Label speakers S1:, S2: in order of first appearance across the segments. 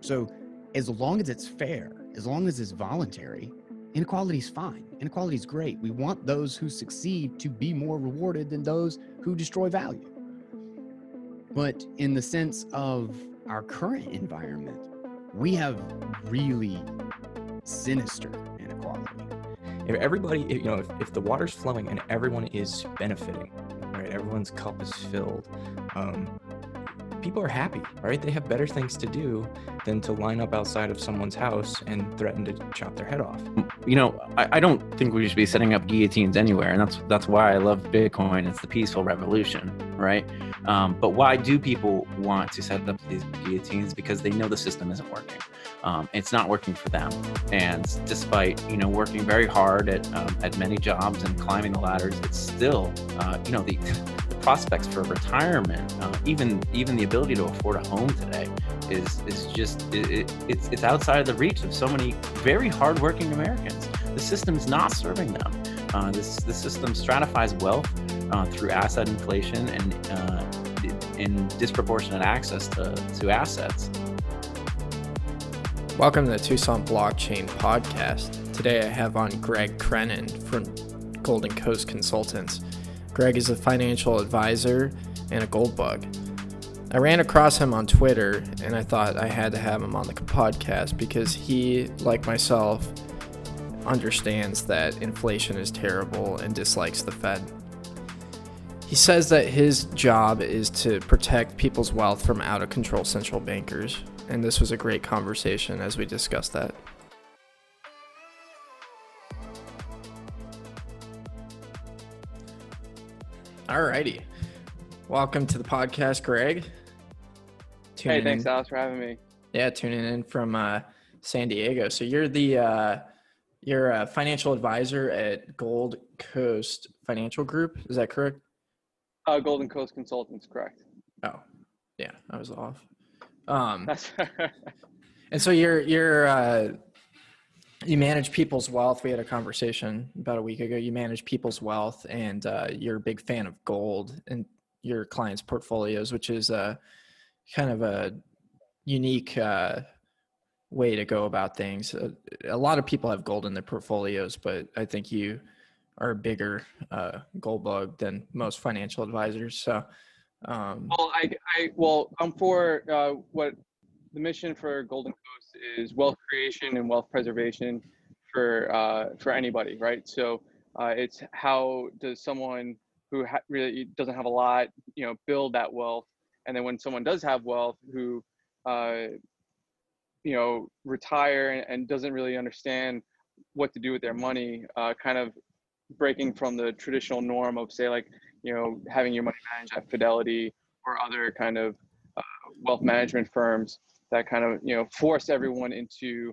S1: So, as long as it's fair, as long as it's voluntary, inequality is fine. Inequality is great. We want those who succeed to be more rewarded than those who destroy value. But in the sense of our current environment, we have really sinister inequality.
S2: If everybody, you know, if, if the water's flowing and everyone is benefiting, right, everyone's cup is filled, um, people are happy, right? They have better things to do than to line up outside of someone's house and threaten to chop their head off.
S3: You know, I, I don't think we should be setting up guillotines anywhere, and that's that's why I love Bitcoin. It's the peaceful revolution, right? Um, but why do people want to set up these guillotines? Because they know the system isn't working. Um, it's not working for them, and despite you know working very hard at um, at many jobs and climbing the ladders, it's still uh, you know the prospects for retirement, uh, even even the ability to afford a home today, is is just it, it, it's it's outside of the reach of so many very hardworking Americans. The system is not serving them. Uh, this the system stratifies wealth uh, through asset inflation and uh, in disproportionate access to, to assets.
S4: Welcome to the Tucson Blockchain Podcast. Today I have on Greg Crennan from Golden Coast Consultants. Greg is a financial advisor and a gold bug. I ran across him on Twitter and I thought I had to have him on the podcast because he, like myself, understands that inflation is terrible and dislikes the Fed. He says that his job is to protect people's wealth from out of control central bankers, and this was a great conversation as we discussed that. Alrighty. Welcome to the podcast, Greg.
S5: Tuning hey, thanks, in. Alex, for having me.
S4: Yeah, tuning in from uh, San Diego. So you're the uh, you're a financial advisor at Gold Coast Financial Group. Is that correct?
S5: Uh, Golden Coast Consultants, correct.
S4: Oh, yeah, I was off. Um, and so you're you're uh, you manage people's wealth. We had a conversation about a week ago. You manage people's wealth, and uh, you're a big fan of gold and your clients' portfolios, which is a kind of a unique uh, way to go about things. A, a, lot of people have gold in their portfolios, but I think you are a bigger uh, gold bug than most financial advisors. So, um,
S5: well, I, I well, I'm for uh, what the mission for Golden Coast is wealth creation and wealth preservation for uh, for anybody, right? So uh, it's how does someone who ha- really doesn't have a lot, you know, build that wealth, and then when someone does have wealth, who uh, you know retire and doesn't really understand what to do with their money, uh, kind of breaking from the traditional norm of say like you know having your money managed at Fidelity or other kind of uh, wealth management firms that kind of you know force everyone into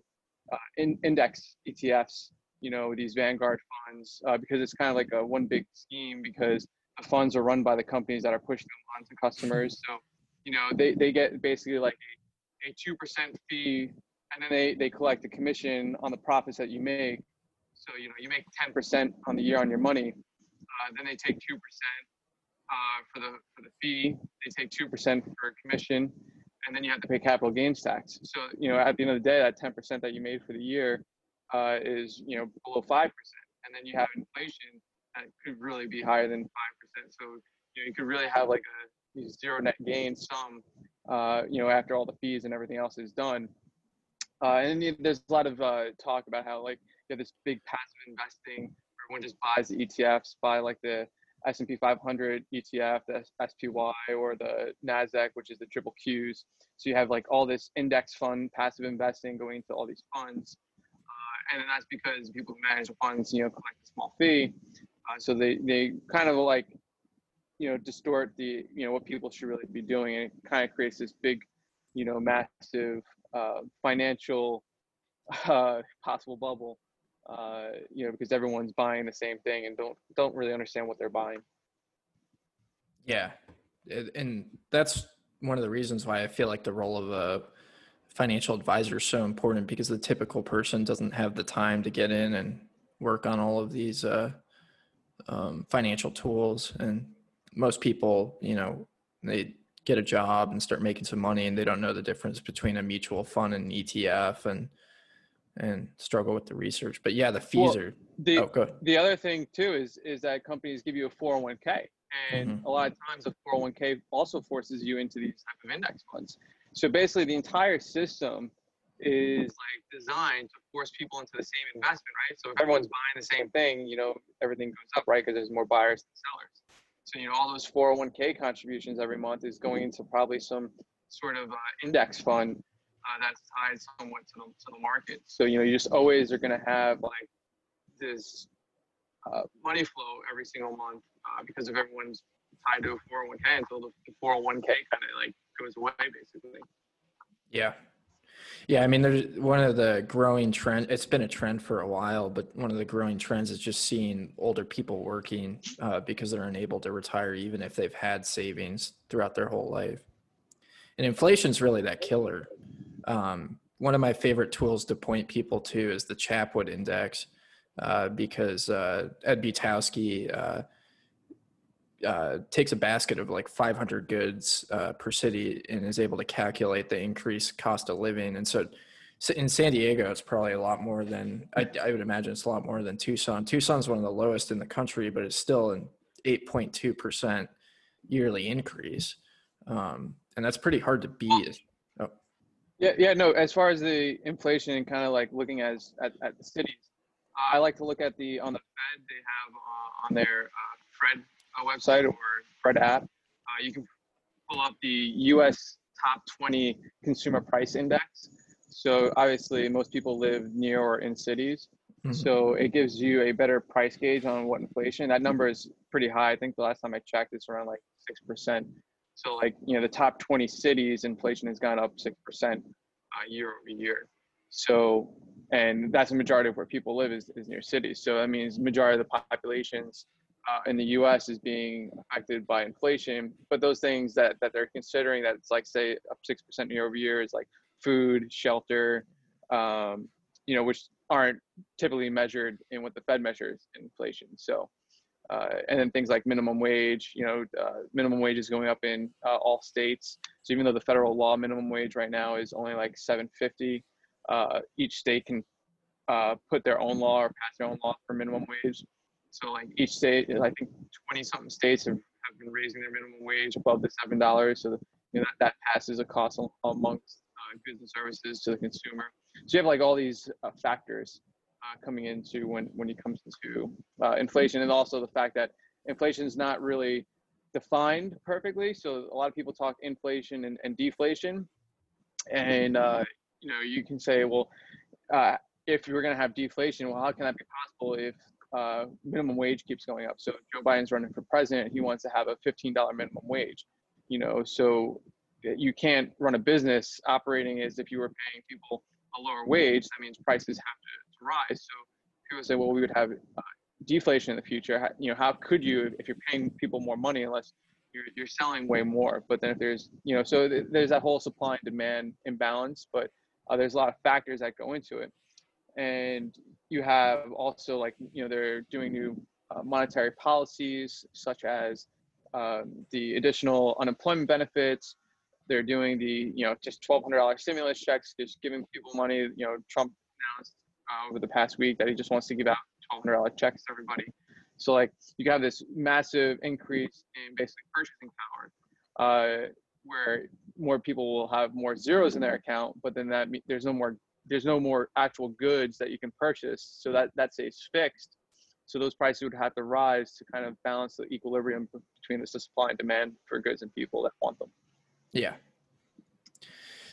S5: uh, in, index ETFs, you know these Vanguard funds uh, because it's kind of like a one big scheme because the funds are run by the companies that are pushing them onto customers. So you know they, they get basically like a two percent fee, and then they they collect a commission on the profits that you make. So you know you make ten percent on the year on your money, uh, then they take two percent uh, for the for the fee. They take two percent for commission, and then you have to pay capital gains tax. So you know, at the end of the day, that 10% that you made for the year uh, is you know below five percent, and then you have inflation that could really be higher than five percent. So you know, you could really have like a zero net gain sum, uh, you know, after all the fees and everything else is done. Uh, and then there's a lot of uh, talk about how like you have this big passive investing. Everyone just buys the ETFs, buy like the S&P 500 ETF, the SPY, or the Nasdaq, which is the triple Qs. So you have like all this index fund passive investing going into all these funds, uh, and then that's because people who manage the funds, you know, collect a small fee. Uh, so they they kind of like, you know, distort the you know what people should really be doing, and it kind of creates this big, you know, massive uh, financial uh, possible bubble uh, you know, because everyone's buying the same thing and don't don't really understand what they're buying.
S4: Yeah, and that's one of the reasons why I feel like the role of a financial advisor is so important because the typical person doesn't have the time to get in and work on all of these uh, um, financial tools, and most people, you know, they get a job and start making some money and they don't know the difference between a mutual fund and ETF and and struggle with the research. But yeah, the fees
S5: Well,
S4: are
S5: The
S4: oh good.
S5: the other thing too is is that companies give you a 401k and
S4: Mhm.
S5: a lot of times a 401k also forces you into these type of index funds so basically the entire system is like designed to force people into the same investment right so if everyone's buying the same thing you know everything goes up right because there's more buyers than sellers so you know all those 401k contributions every month is going into probably some sort of uh, index fund uh, that's tied somewhat to the, to the market so you know you just always are going to have like this uh, money flow every single month uh, because if everyone's tied to a 401k until the, the 401k kind of like goes away basically.
S4: Yeah. Yeah, I mean, there's one of the growing trend. It's been a trend for a while, but one of the growing trends is just seeing older people working uh, because they're unable to retire, even if they've had savings throughout their whole life. And inflation's really that killer. Um, one of my favorite tools to point people to is the Chapwood Index, uh, because uh, Ed Butowski uh, uh, takes a basket of like 500 goods uh, per city and is able to calculate the increased cost of living. And so, so in San Diego, it's probably a lot more than I, I would imagine. It's a lot more than Tucson. Tucson's one of the lowest in the country, but it's still an 8.2 percent yearly increase, um, and that's pretty hard to beat.
S5: Yeah, yeah, no. As far as the inflation and kind of like looking as at, at the cities, uh, I like to look at the on the Fed. They have uh, on their uh, Fred uh, website or Fred app. Uh, you can pull up the U.S. top 20 consumer price index. So obviously, most people live near or in cities.
S4: mhm.
S5: So it gives you a better price gauge on what inflation. That number is pretty high. I think the last time I checked, it's around like six percent. So like you know, the top 20 cities, inflation has gone up six percent uh, year over year. So and that's the majority of where people live is, is near cities. So that means majority of the populations uh, in the U.S. is being affected by inflation. But those things that that they're considering that it's like say up six percent year over year is like food, shelter, um, you know, which aren't typically measured in what the Fed measures inflation. So, uh, and then things like minimum wage, you know, uh, minimum wage is going up in uh, all states. So even though the federal law minimum wage right now is only like 750, uh, each state can uh, put their own law or pass their own law for minimum wage. So like each state, I think 20 something states have, have been raising their minimum wage above the seven dollars. So you know, that, that passes a cost amongst uh, goods and services to the consumer. So you have like all these factors uh, coming into when when it comes to uh, inflation, and also the fact that inflation is not really defined perfectly. So a lot of people talk inflation and, and deflation, and uh, you know you can say, well, uh, if you're going to have deflation, well, how can that be possible if uh, minimum wage keeps going up? So Joe Biden's running for president; he wants to have a $15 minimum wage. You know, so you can't run a business operating as if you were paying people a lower wage. That means prices have to, to rise. So people say, well, we would have uh, deflation in the future. How, you know, how could you if you're paying people more money unless you're, you're selling way more? But then if there's, you know, so th- there's that whole supply and demand imbalance. But uh, there's a lot of factors that go into it, and you have also like you know they're doing new uh, monetary policies such as um, the additional unemployment benefits. They're doing the you know just twelve hundred dollars stimulus checks, just giving people money. You know, Trump announced uh, over the past week that he just wants to give out twelve hundred dollar checks to everybody. So like you have this massive increase in basically purchasing power, uh, where more people will have more zeros in their account, but then that there's no more there's no more actual goods that you can purchase. So that that stays fixed. So those prices would have to rise to kind of balance the equilibrium between the supply and demand for goods and people that want them.
S4: Yeah.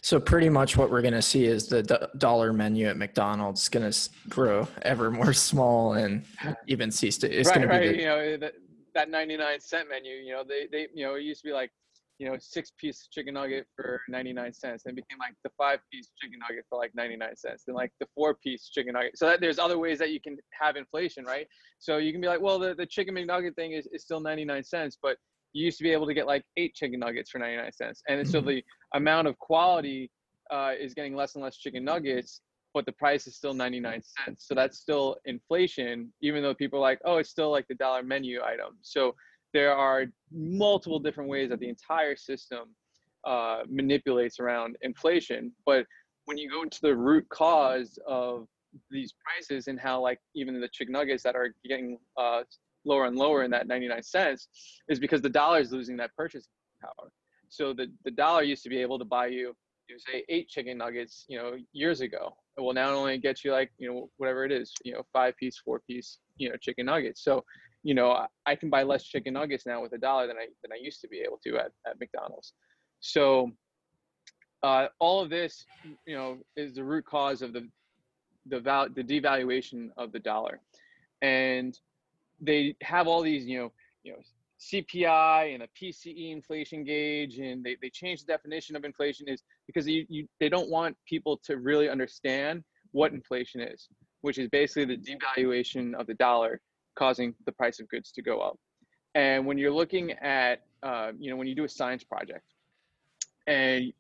S4: So pretty much what we're going to see is the do- dollar menu at McDonald's going to grow ever more small and even cease to. It's
S5: right,
S4: going to
S5: right.
S4: be the,
S5: You know that that 99 cent menu. You know they they you know it used to be like you know six piece chicken nugget for 99 cents. Then became like the five piece chicken nugget for like 99 cents. Then like the four piece chicken nugget. So that there's other ways that you can have inflation, right? So you can be like, well, the the chicken McNugget thing is is still 99 cents, but you used to be able to get like eight chicken nuggets for 99 cents, and so
S4: Mhm.
S5: the amount of quality uh, is getting less and less chicken nuggets but the price is still 99 cents. So that's still inflation, even though people are like, oh, it's still like the dollar menu item. So there are multiple different ways that the entire system uh, manipulates around inflation. But when you go into the root cause of these prices and how like even the chicken nuggets that are getting uh, lower and lower in that 99 cents is because the dollar is losing that purchasing power. So the, the dollar used to be able to buy you, you say eight chicken nuggets, you know, years ago. It will now only get you like, you know, whatever it is, you know, five piece, four piece, you know, chicken nuggets. So, you know, I can buy less chicken nuggets now with a dollar than I than I used to be able to at, at McDonald's. So uh, all of this, you know, is the root cause of the the val- the devaluation of the dollar, and they have all these, you know, you know, CPI and a PCE inflation gauge, and they, they change the definition of inflation is because you, you they don't want people to really understand what inflation is, which is basically the devaluation of the dollar causing the price of goods to go up. And when you're looking at, uh, you know, when you do a science project, and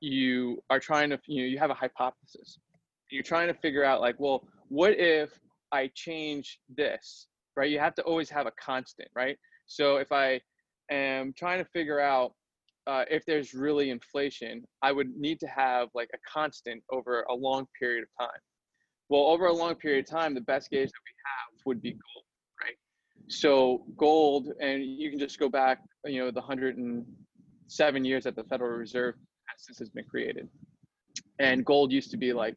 S5: you are trying to, you know, you have a hypothesis, you're trying to figure out like, well, what if I change this, right? You have to always have a constant, right? So if I am trying to figure out uh, if there's really inflation, I would need to have like a constant over a long period of time. Well, over a long period of time, the best gauge that we have would be gold, right? So gold, and you can just go back, you know, the 107 years that the Federal Reserve since has been created, and gold used to be like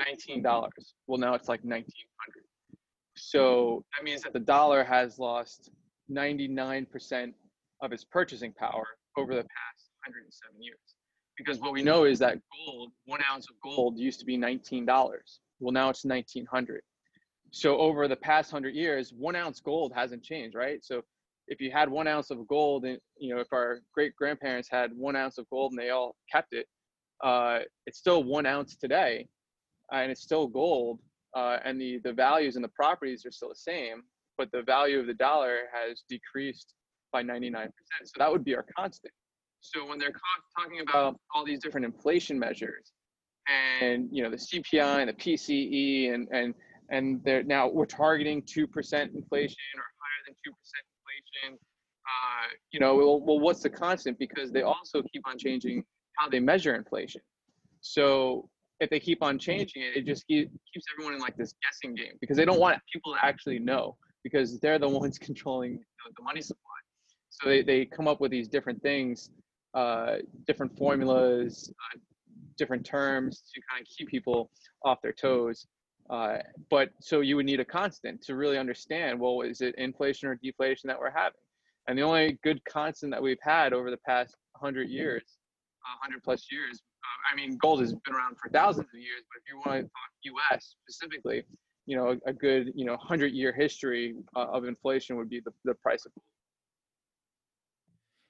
S5: $19. Well, now it's like 1900. So that means that the dollar has lost 99% of its purchasing power over the past 107 years. Because what we know is that gold, one ounce of gold used to be $19. Well, now it's 1900. So over the past 100 years, one ounce gold hasn't changed, right? So if you had one ounce of gold, and you know, if our great grandparents had one ounce of gold and they all kept it, uh, it's still one ounce today, and it's still gold, uh, and the the values and the properties are still the same but the value of the dollar has decreased by 99%. So that would be our constant. So when they're talking about all these different inflation measures and you know the CPI and the PCE and and and they're now we're targeting 2% inflation or higher than 2% inflation uh, you know well, well what's the constant because they also keep on changing how they measure inflation so if they keep on changing it it just keeps everyone in like this guessing game because they don't want people to actually know because they're the ones controlling the money supply. So they, they come up with these different things, uh, different formulas, uh, different terms to kind of keep people off their toes. Uh, but so you would need a constant to really understand, well, is it inflation or deflation that we're having? And the only good constant that we've had over the past 100 years, 100 plus years, I mean, gold has been around for thousands of years, but if you want to talk US specifically, you know a, a good you know hundred year history uh, of inflation would be the, the price of gold.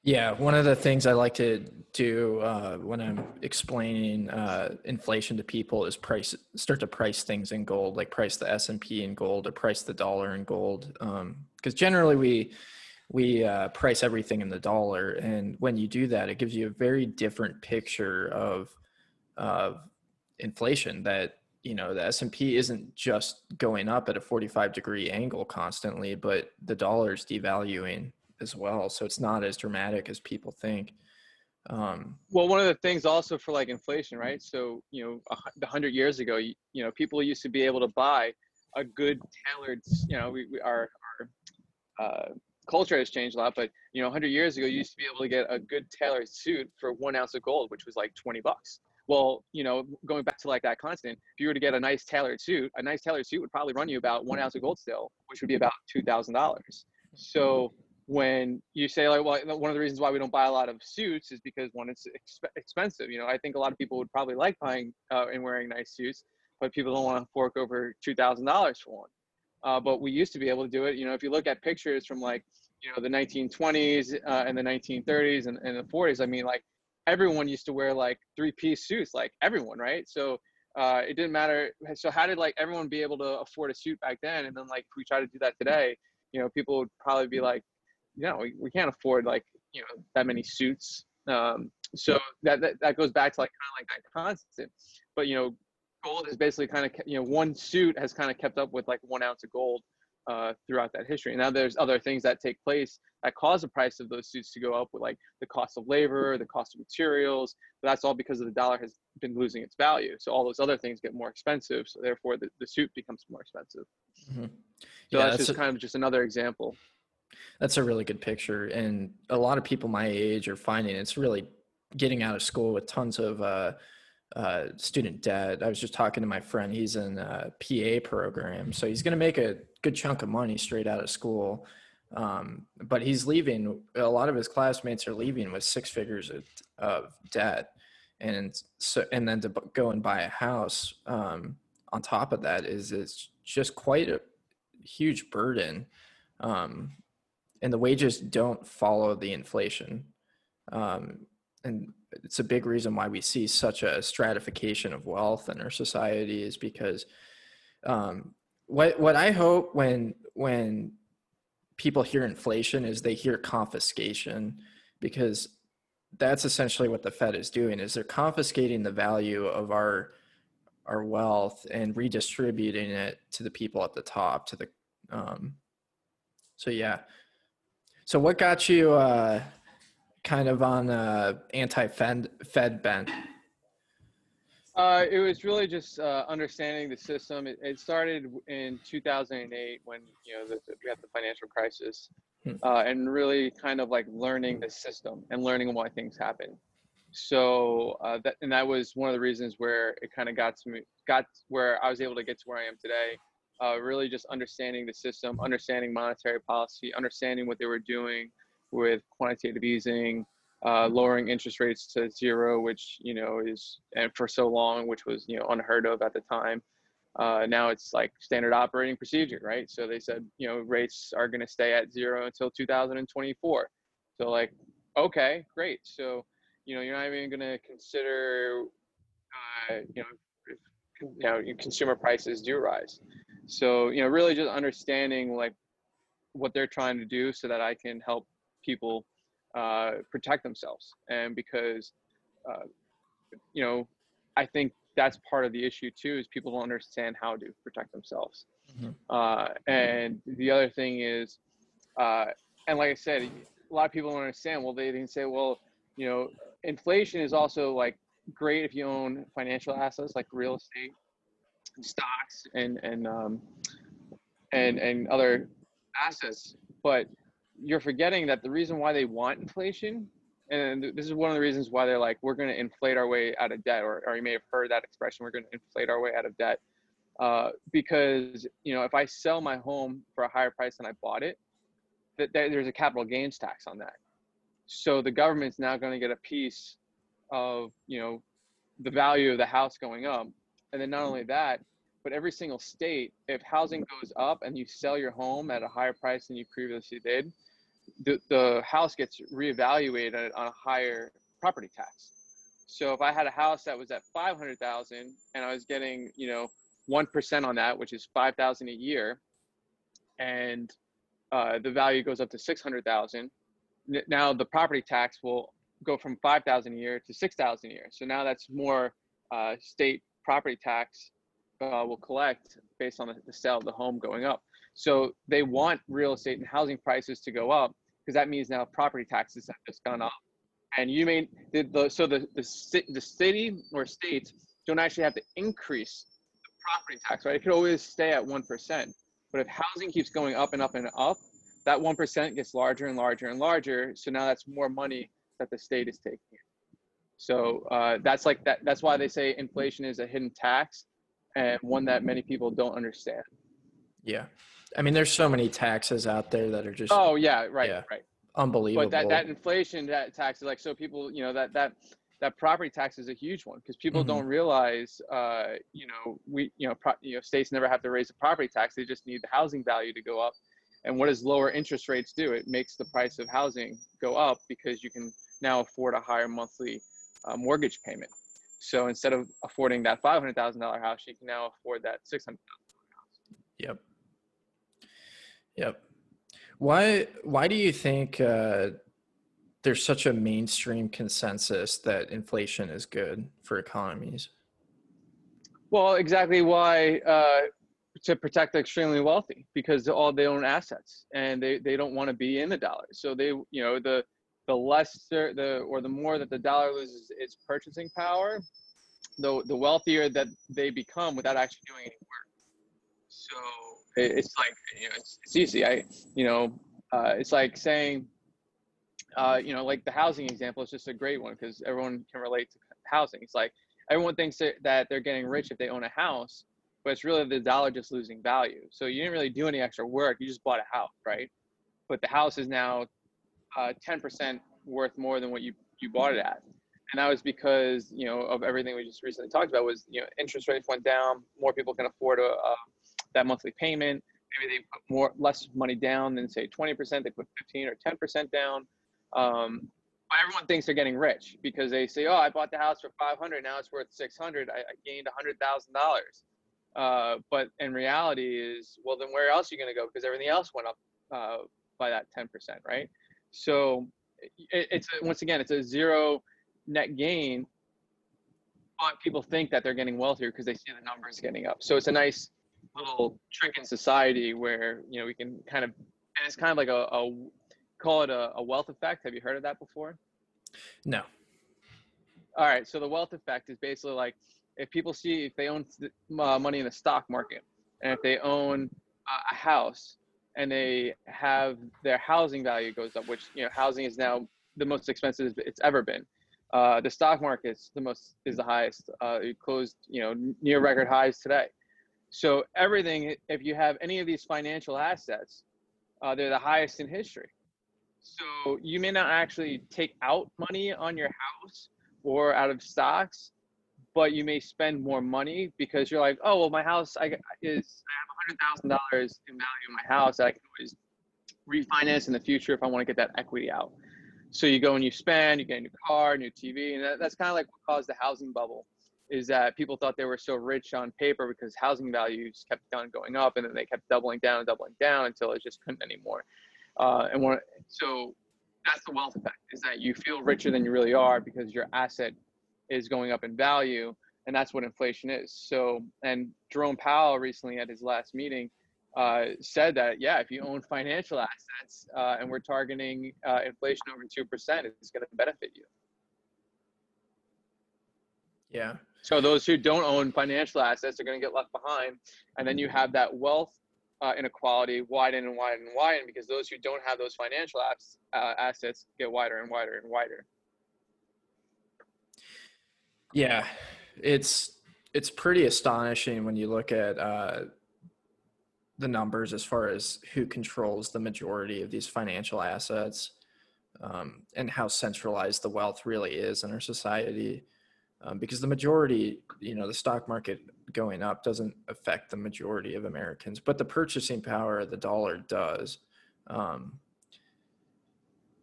S4: yeah, one of the things I like to do uh, when I'm explaining uh, inflation to people is price start to price things in gold, like price the S and P in gold or price the dollar in gold, because um, generally we we uh, price everything in the dollar, and when you do that, it gives you a very different picture of of inflation that you know the s&p isn't just going up at a 45 degree angle constantly but the dollar is devaluing as well. So it's not as dramatic as people think.
S5: Um, well one of the things also for like inflation right? So you know a 100 years ago you, you know people used to be able to buy a good tailored you know we, we our, our uh, culture has changed a lot but you know 100 years ago you used to be able to get a good tailored suit for one ounce of gold which was like 20 bucks well, you know, going back to like that constant, if you were to get a nice tailored suit, a nice tailored suit would probably run you about one ounce of gold still, which would be about two thousand dollars. So when you say like, well, one of the reasons why we don't buy a lot of suits is because one, it's exp- expensive. You know, I think a lot of people would probably like buying uh, and wearing nice suits, but people don't want to fork over two thousand dollars for one. Uh, but we used to be able to do it. You know, if you look at pictures from like, you know, the 1920s uh, and the 1930s and, and the 40s, I mean, like everyone used to wear like three piece suits, like everyone, right? So uh, it didn't matter. So how did like everyone be able to afford a suit back then? And then like if we try to do that today, you know, people would probably be like, know, we, we can't afford like you know that many suits. Um, so that, that that goes back to like kind of like that constant. But you know, gold is basically kind of you know one suit has kind of kept up with like one ounce of gold uh, throughout that history. And now there's other things that take place that cause the price of those suits to go up with like the cost of labor, the cost of materials. But that's all because of the dollar has been losing its value. So all those other things get more expensive. So therefore the, the suit becomes more expensive.
S4: Mhm.
S5: So
S4: Yeah,
S5: that's,
S4: that's
S5: just
S4: a-
S5: kind of just another example.
S4: That's a really good picture. And a lot of people my age are finding it's really getting out of school with tons of uh, uh, student debt. I was just talking to my friend. He's in a PA program. So he's going to make a good chunk of money straight out of school. Um, but he's leaving. A lot of his classmates are leaving with six figures of, of debt. And so, and then to go and buy a house um, on top of that is, is just quite a huge burden. Um, and the wages don't follow the inflation. Um, and it's a big reason why we see such a stratification of wealth in our society is because um, what what I hope when when people hear inflation is they hear confiscation because that's essentially what the Fed is doing is they're confiscating the value of our our wealth and redistributing it to the people at the top to the um, so yeah so what got you uh, kind of on uh, anti-Fed Fed bent?
S5: Uh, it was really just uh, understanding the system. It, it started in 2008 when you know the, we had the financial crisis,
S4: Hmm.
S5: uh, and really kind of like learning the system and learning why things happen. So uh, that and that was one of the reasons where it kind of got to me, got where I was able to get to where I am today. Uh, really just understanding the system, understanding monetary policy, understanding what they were doing with quantitative easing, uh, lowering interest rates to zero, which you know is and for so long, which was you know unheard of at the time. Uh, now it's like standard operating procedure, right? So they said you know rates are going to stay at zero until 2024. So like, okay, great. So you know you're not even going to consider, uh, you know, if, you know consumer prices do rise. So you know really just understanding like what they're trying to do so that I can help people uh, protect themselves. And because, uh, you know, I think that's part of the issue too is people don't understand how to protect themselves.
S4: Mhm.
S5: Uh, and the other thing is, uh, and like I said, a lot of people don't understand. Well, they can say, well, you know, inflation is also like great if you own financial assets like real estate, stocks, and and um, and and other assets, but you're forgetting that the reason why they want inflation, and this is one of the reasons why they're like, we're going to inflate our way out of debt, or, or you may have heard that expression, we're going to inflate our way out of debt. Uh, because, you know, if I sell my home for a higher price than I bought it, that, there's a capital gains tax on that. So the government's now going to get a piece of, you know, the value of the house going up. And then not only that, but every single state, if housing goes up and you sell your home at a higher price than you previously did, the, the house gets reevaluated on a higher property tax. So if I had a house that was at 500,000 and I was getting, you know, 1% on that, which is 5,000 a year, and uh, the value goes up to 600,000, now the property tax will go from 5,000 a year to 6,000 a year. So now that's more uh, state property tax uh, will collect based on the, the sale of the home going up. So they want real estate and housing prices to go up because that means now property taxes have just gone up. And you may the, the so the the, the city or states don't actually have to increase the property tax, right? It could always stay at one percent. But if housing keeps going up and up and up, that one percent gets larger and larger and larger. So now that's more money that the state is taking. So uh, that's like that. That's why they say inflation is a hidden tax, and one that many people don't understand.
S4: Yeah, I mean, there's so many taxes out there that are just
S5: Oh yeah, right,
S4: Yeah.
S5: right.
S4: unbelievable.
S5: But that that inflation that tax is like so people you know that that that property tax is a huge one because people
S4: Mhm.
S5: don't realize uh you know we you know pro, you know states never have to raise the property tax they just need the housing value to go up and what does lower interest rates do it makes the price of housing go up because you can now afford a higher monthly uh, mortgage payment so instead of affording that $500,000 house you can now afford that $600000 house
S4: Yep. Yep. Why why do you think uh, there's such a mainstream consensus that inflation is good for economies?
S5: Well, exactly why uh, to protect the extremely wealthy because all they own assets and they, they don't want to be in the dollar. So they, you know, the, the less the, or the more that the dollar loses its purchasing power, the, the wealthier that they become without actually doing any work. So it's like, you know, it's, it's easy. I, you know, uh, it's like saying, uh, you know, like the housing example is just a great one because everyone can relate to housing. It's like everyone thinks that they're getting rich if they own a house, but it's really the dollar just losing value. So you didn't really do any extra work. You just bought a house, right? But the house is now uh, 10% worth more than what you, you bought it at. And that was because, you know, of everything we just recently talked about was, you know, interest rates went down, more people can afford a, that monthly payment. Maybe they put more, less money down than say 20%, they put 15 or 10% down. Um, but everyone thinks they're getting rich because they say, "Oh, I bought the house for 500, now it's worth 600. I, I gained $100,000." Uh, but in reality, is well, then where else are you going to go? Because everything else went up uh, by that 10%, right? So it, it's once again, it's a zero net gain, but people think that they're getting wealthier because they see the numbers getting up. So it's a nice little trick in society where you know we can kind of, and it's kind of like a, a call it a, a wealth effect. Have you heard of that before?
S4: No.
S5: All right. So the wealth effect is basically like if people see if they own uh, money in the stock market and if they own a house and they have their housing value goes up, which you know housing is now the most expensive it's ever been. Uh, the stock market's the most is the highest. Uh, it closed you know near record highs today. So everything, if you have any of these financial assets, uh, they're the highest in history. So you may not actually take out money on your house or out of stocks, but you may spend more money because you're like, oh well, my house I is I have hundred thousand dollars in value in my house that I can always refinance in the future if I want to get that equity out. So you go and you spend, you get a new car, new TV, and that, that's kind of like what caused the housing bubble. Is that people thought they were so rich on paper because housing values kept on going up, and then they kept doubling down and doubling down until it just couldn't anymore. Uh, and one, so that's the wealth effect is that you feel richer than you really are because your asset is going up in value and that's what inflation is. So and jerome powell recently at his last meeting uh, said that yeah if you own financial assets uh, and we're targeting uh, inflation over 2% it's going to benefit you.
S4: Yeah
S5: so those who don't own financial assets are going to get left behind and then you have that wealth uh, inequality widen and widen and widen because those who don't have those financial apps, uh, assets get wider and wider and wider.
S4: Yeah, it's it's pretty astonishing when you look at uh, the numbers as far as who controls the majority of these financial assets um, and how centralized the wealth really is in our society. Um, because the majority, you know, the stock market going up doesn't affect the majority of Americans, but the purchasing power of the dollar does. Um,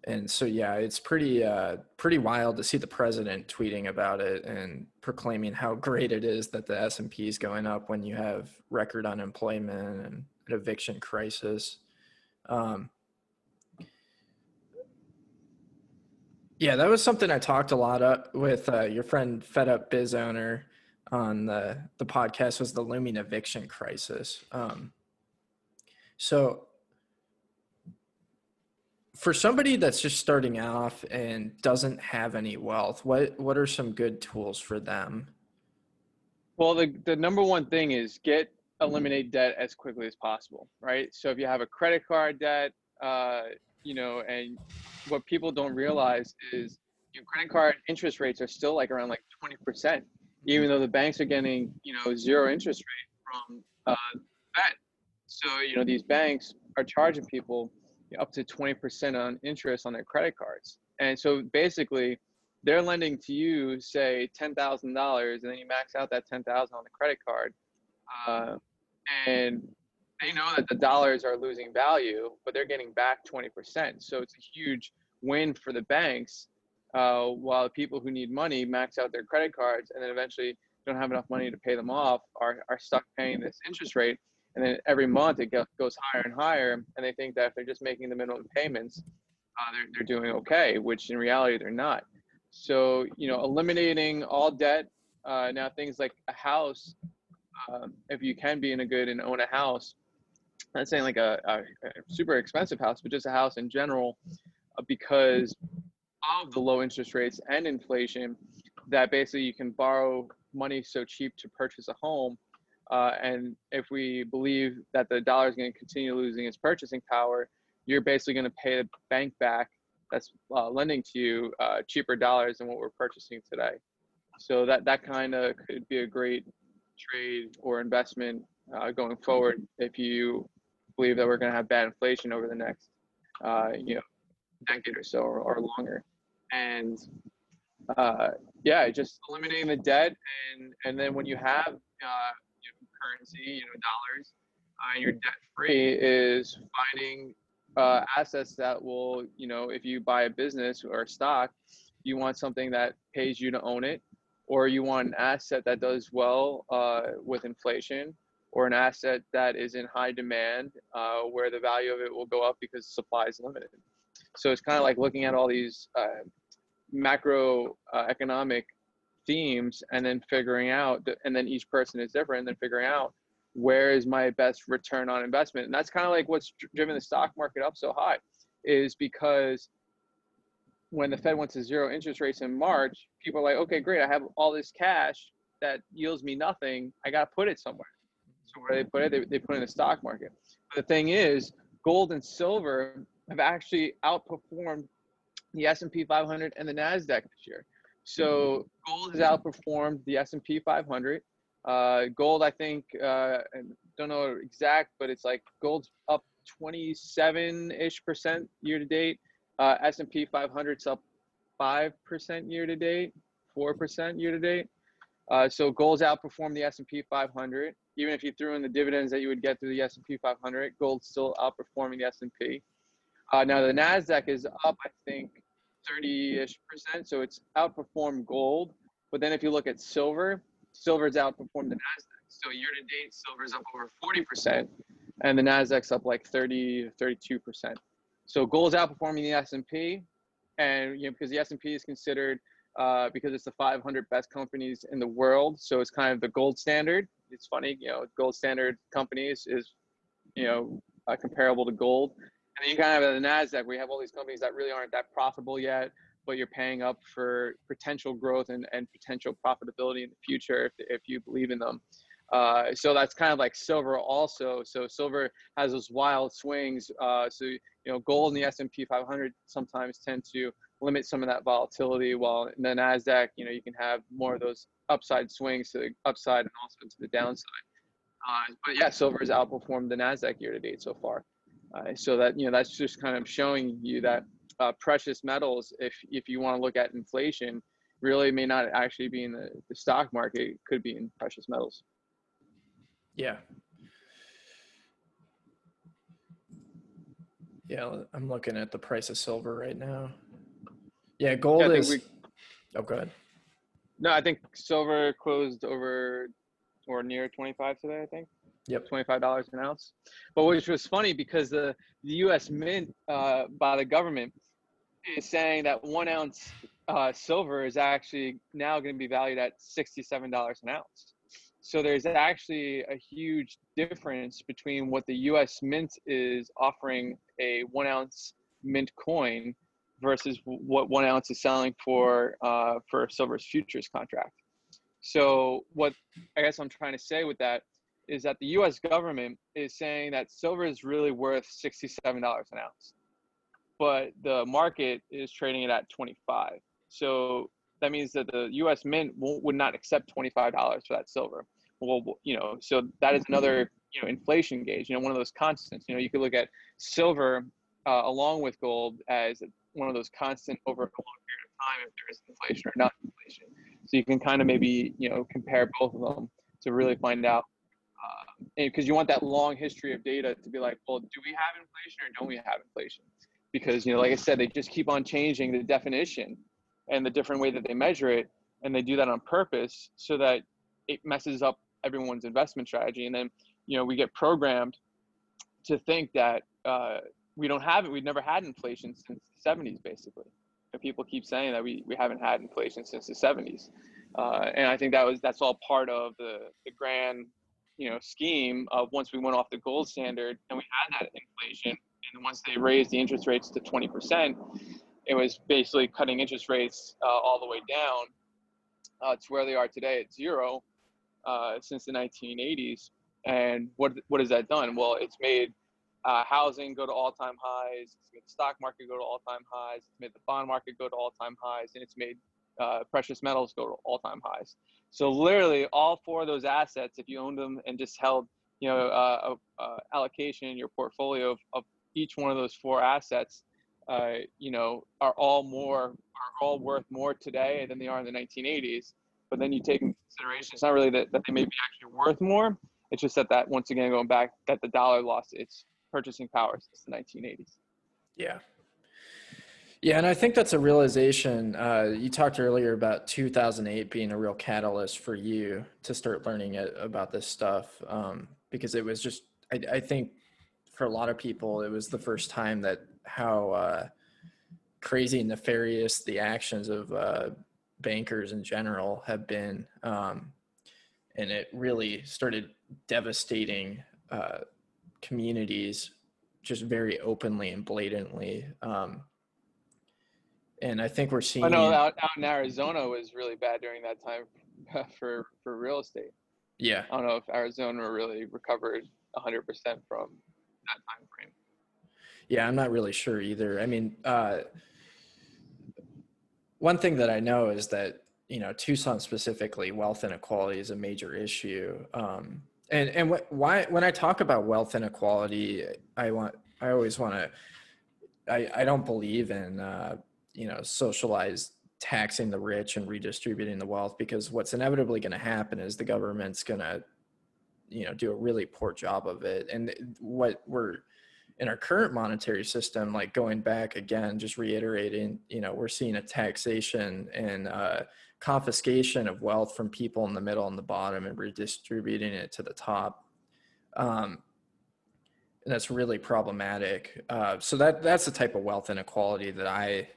S4: and so, yeah, it's pretty uh, pretty wild to see the president tweeting about it and proclaiming how great it is that the S and P is going up when you have record unemployment and an eviction crisis. Um, yeah, that was something I talked a lot up with uh, your friend Fed Up Biz owner on the the podcast was the looming eviction crisis. Um, so for somebody that's just starting off and doesn't have any wealth, what what are some good tools for them?
S5: Well, the the number one thing is get eliminate debt as quickly as possible, right? So if you have a credit card debt, uh, you know, and what people don't realize is your credit card interest rates are still like around like 20% even though the banks are getting you know zero interest rate from uh, Fed. So you know these banks are charging people up to 20% on interest on their credit cards, and so basically they're lending to you say $10,000 and then you max out that 10,000 on the credit card, uh, and they know that the dollars are losing value, but they're getting back 20%. So it's a huge win for the banks uh, while people who need money max out their credit cards and then eventually don't have enough money to pay them off are, are stuck paying this interest rate and then every month it goes higher and higher and they think that if they're just making the minimum payments uh, they're, they're doing okay which in reality they're not so you know eliminating all debt uh, now things like a house um, if you can be in a good and own a house, not saying like a, a, a super expensive house, but just a house in general, uh, because of the low interest rates and inflation, that basically you can borrow money so cheap to purchase a home. Uh, and if we believe that the dollar is going to continue losing its purchasing power, you're basically going to pay the bank back that's uh, lending to you uh, cheaper dollars than what we're purchasing today. So that that kind of could be a great trade or investment uh, going forward if you believe that we're going to have bad inflation over the next uh, you know decade or so or, or longer. And uh, yeah, just eliminating the debt and and then when you have uh, you know, currency, you know dollars, and you're debt free, is finding uh, assets that will, you know, if you buy a business or a stock, you want something that pays you to own it, or you want an asset that does well uh, with inflation, or an asset that is in high demand, uh, where the value of it will go up because supply is limited. So it's kind of like looking at all these uh, macro uh, themes and then figuring out, and then each person is different, and then figuring out where is my best return on investment. And that's kind of like what's driven the stock market up so high is because when the fed went to zero interest rates in march people are like okay great i have all this cash that yields me nothing. I got to put it somewhere so where they put it they, they put it in the stock market but the thing is gold and silver have actually outperformed the s&p 500 and the nasdaq this year so gold has outperformed the s&p 500 uh, gold, I think, uh, don't know exact, but it's like gold's up 27 ish percent year to date. Uh, S&P 500's up five percent year to date, four percent year to date. Uh, so gold's outperformed the S&P 500. Even if you threw in the dividends that you would get through the S&P 500, gold's still outperforming the S&P. Uh, now the Nasdaq is up, I think, 30-ish percent, so it's outperformed gold. But then if you look at silver, silver's outperformed the Nasdaq. So year to date, silver's up over 40%, and the Nasdaq's up like 30, 32%. So gold's outperforming the S&P, and you know because the S&P is considered uh, because it's the 500 best companies in the world, so it's kind of the gold standard. It's funny, you know, gold standard companies is, you know, uh, comparable to gold. And then you kind of have the Nasdaq, we have all these companies that really aren't that profitable yet but you're paying up for potential growth and, and potential profitability in the future if, if you believe in them. Uh, so that's kind of like silver also. So silver has those wild swings. Uh, so you know, gold and the S&P 500 sometimes tend to limit some of that volatility, while in the Nasdaq, you know, you can have more of those upside swings to the upside and also to the downside. Uh, but yeah, silver has outperformed the Nasdaq year to date so far. Uh, so that you know, that's just kind of showing you that uh, precious metals, if if you want to look at inflation, really may not actually be in the, the stock market. It could be in precious metals.
S4: Yeah. Yeah, I'm looking at the price of silver right now. Yeah, gold yeah, is. We, oh, go ahead.
S5: No, I think silver closed over or near 25 today. I think.
S4: Yep.
S5: $25 an ounce. But which was funny because the, the U.S. Mint uh, by the government is saying that one ounce uh, silver is actually now going to be valued at $67 an ounce. So there's actually a huge difference between what the U.S. Mint is offering a one ounce mint coin versus what one ounce is selling for uh, for silver's futures contract. So what I guess I'm trying to say with that is that the U.S. government is saying that silver is really worth $67 an ounce but the market is trading it at 25. So that means that the U.S. Mint would not accept $25 for that silver. Well, you know, so that is another you know inflation gauge. You know, one of those constants. You know, you could look at silver uh, along with gold as one of those constant over a long period of time if there is inflation or not inflation. So you can kind of maybe you know compare both of them to really find out because uh, you want that long history of data to be like, well, do we have inflation or don't we have inflation? because you know like i said they just keep on changing the definition and the different way that they measure it and they do that on purpose so that it messes up everyone's investment strategy and then you know we get programmed to think that uh, we don't have it we've never had inflation since the 70s basically and people keep saying that we, we haven't had inflation since the 70s uh, and i think that was that's all part of the, the grand you know scheme of once we went off the gold standard and we had that inflation, and once they raised the interest rates to 20%, it was basically cutting interest rates uh, all the way down uh, to where they are today at zero uh, since the 1980s. And what what has that done? Well, it's made uh, housing go to all-time highs. It's made the stock market go to all-time highs. It's made the bond market go to all-time highs, and it's made uh, precious metals go to all-time highs. So literally, all four of those assets, if you owned them and just held, you know, uh, uh, allocation in your portfolio of, of each one of those four assets, uh, you know, are all more are all worth more today than they are in the 1980s. But then you take into consideration, it's not really that, that they may be actually worth more. It's just that that once again going back that the dollar lost its purchasing power since the 1980s.
S4: Yeah. Yeah, and I think that's a realization. Uh, you talked earlier about 2008 being a real catalyst for you to start learning it, about this stuff um, because it was just, I, I think for a lot of people, it was the first time that how uh, crazy and nefarious the actions of uh, bankers in general have been. Um, and it really started devastating uh, communities just very openly and blatantly. Um, and I think we're seeing.
S5: I know out, out in Arizona was really bad during that time for for real estate.
S4: Yeah.
S5: I don't know if Arizona really recovered 100% from that time frame.
S4: Yeah, I'm not really sure either. I mean, uh, one thing that I know is that you know Tucson specifically, wealth inequality is a major issue. Um, and and wh- why when I talk about wealth inequality, I want I always want to. I I don't believe in uh, you know socialized taxing the rich and redistributing the wealth because what's inevitably going to happen is the government's going to you know do a really poor job of it and what we're in our current monetary system, like going back again, just reiterating, you know, we're seeing a taxation and uh, confiscation of wealth from people in the middle and the bottom and redistributing it to the top. Um, and that's really problematic. Uh, so that that's the type of wealth inequality that I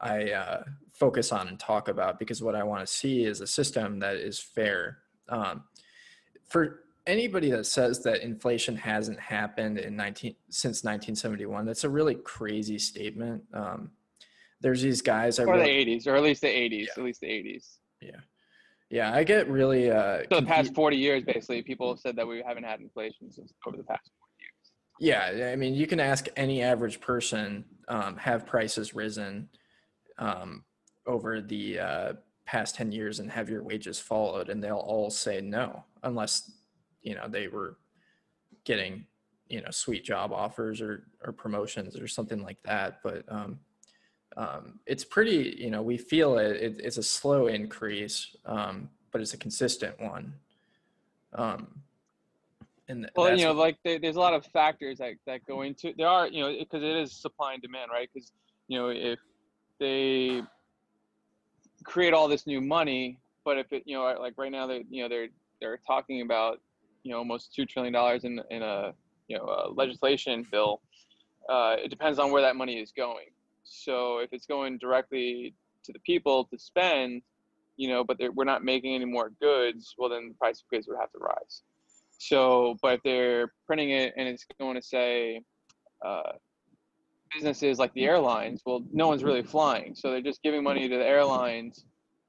S4: I uh, focus on and talk about because what I want to see is a system that is fair. Um, for anybody that says that inflation hasn't happened in 19 since 1971 that's a really crazy statement um, there's these guys
S5: or
S4: really,
S5: the 80s or at least the 80s
S4: Yeah.
S5: at least the 80s
S4: yeah. Yeah i get really uh
S5: so the past 40 years basically people have said that we haven't had inflation since over the past 40 years.
S4: Yeah i mean you can ask any average person um, have prices risen um, over the uh, past 10 years and have your wages followed and they'll all say no unless you know they were getting you know sweet job offers or or promotions or something like that but um, um, it's pretty you know we feel it, it it's a slow increase um, but it's a consistent one. Um, and
S5: well you know like there, there's a lot of factors that, that go into there are you know because it is supply and demand right? Because you know if they create all this new money but if it you know like right now they you know they're they're talking about you know almost two trillion dollars in in a you know a legislation bill uh, it depends on where that money is going so if it's going directly to the people to spend you know but we're not making any more goods well then the price of goods would have to rise. So but if they're printing it and it's going to say uh, businesses like the airlines well no one's really flying. So they're just giving money to the airlines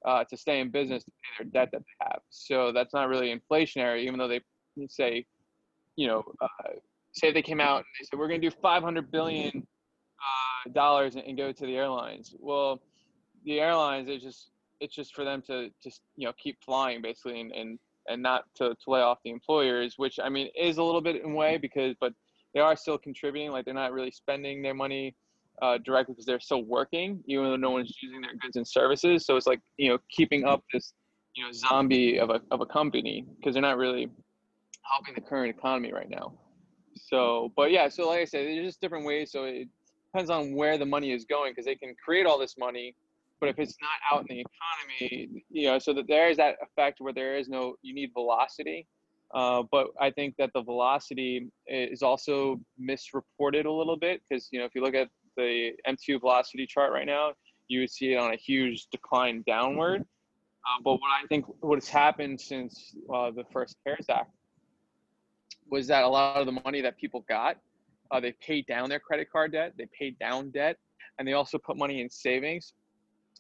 S5: uh, to stay in business to pay their debt that they have. So that's not really inflationary even though they say you know uh, say they came out and they said we're going to do 500 billion dollars and, go to the airlines. Well the airlines it's just it's just for them to just you know keep flying basically and and, and not to, to lay off the employers which i mean is a little bit in way because but they are still contributing like they're not really spending their money uh, directly because they're still working even though no one's using their goods and services. So it's like you know keeping up this you know zombie of a, of a company because they're not really helping the current economy right now. So but yeah so like i said there's just different ways. So it depends on where the money is going because they can create all this money but if it's not out in the economy you know so that there is that effect where there is no you need velocity uh, but I think that the velocity is also misreported a little bit because you know if you look at the M2 velocity chart right now, you would see it on a huge decline downward. Uh, but what I think what has happened since uh, the first CARES Act was that a lot of the money that people got, uh, they paid down their credit card debt, they paid down debt, and they also put money in savings.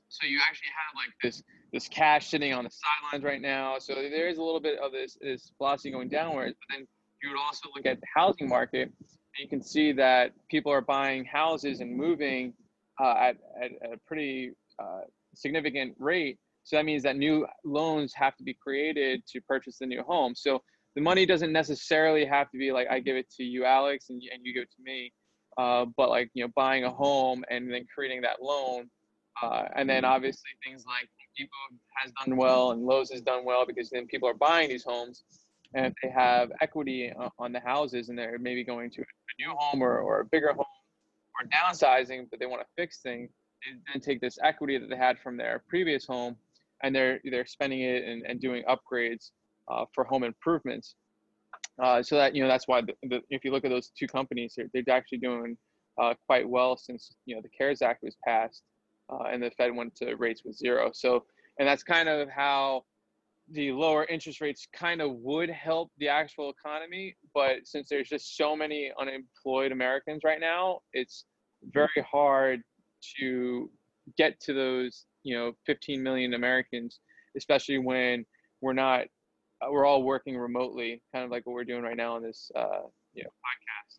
S5: So you actually have like this this cash sitting on the sidelines right now. So there is a little bit of this this velocity going downwards. But then you would also look at the housing market, and you can see that people are buying houses and moving uh, at, at, at, a pretty uh, significant rate. So that means that new loans have to be created to purchase the new home. So the money doesn't necessarily have to be like I give it to you, Alex, and, and you give it to me. Uh, but like you know, buying a home and then creating that loan, uh, and then obviously things like Depot has done well and Lowe's has done well because then people are buying these homes, and if they have equity on the houses and they're maybe going to a new home or, or a bigger home or downsizing, but they want to fix things, they then take this equity that they had from their previous home and they're they're spending it and, and doing upgrades uh, for home improvements. Uh, so that you know that's why the, the, if you look at those two companies, they're, they're actually doing uh, quite well since you know the CARES Act was passed uh, and the Fed went to rates with zero. So and that's kind of how the lower interest rates kind of would help the actual economy. But since there's just so many unemployed Americans right now, it's very hard to get to those you know 15 million Americans, especially when we're not we're all working remotely, kind of like what we're doing right now on this uh, you know podcast.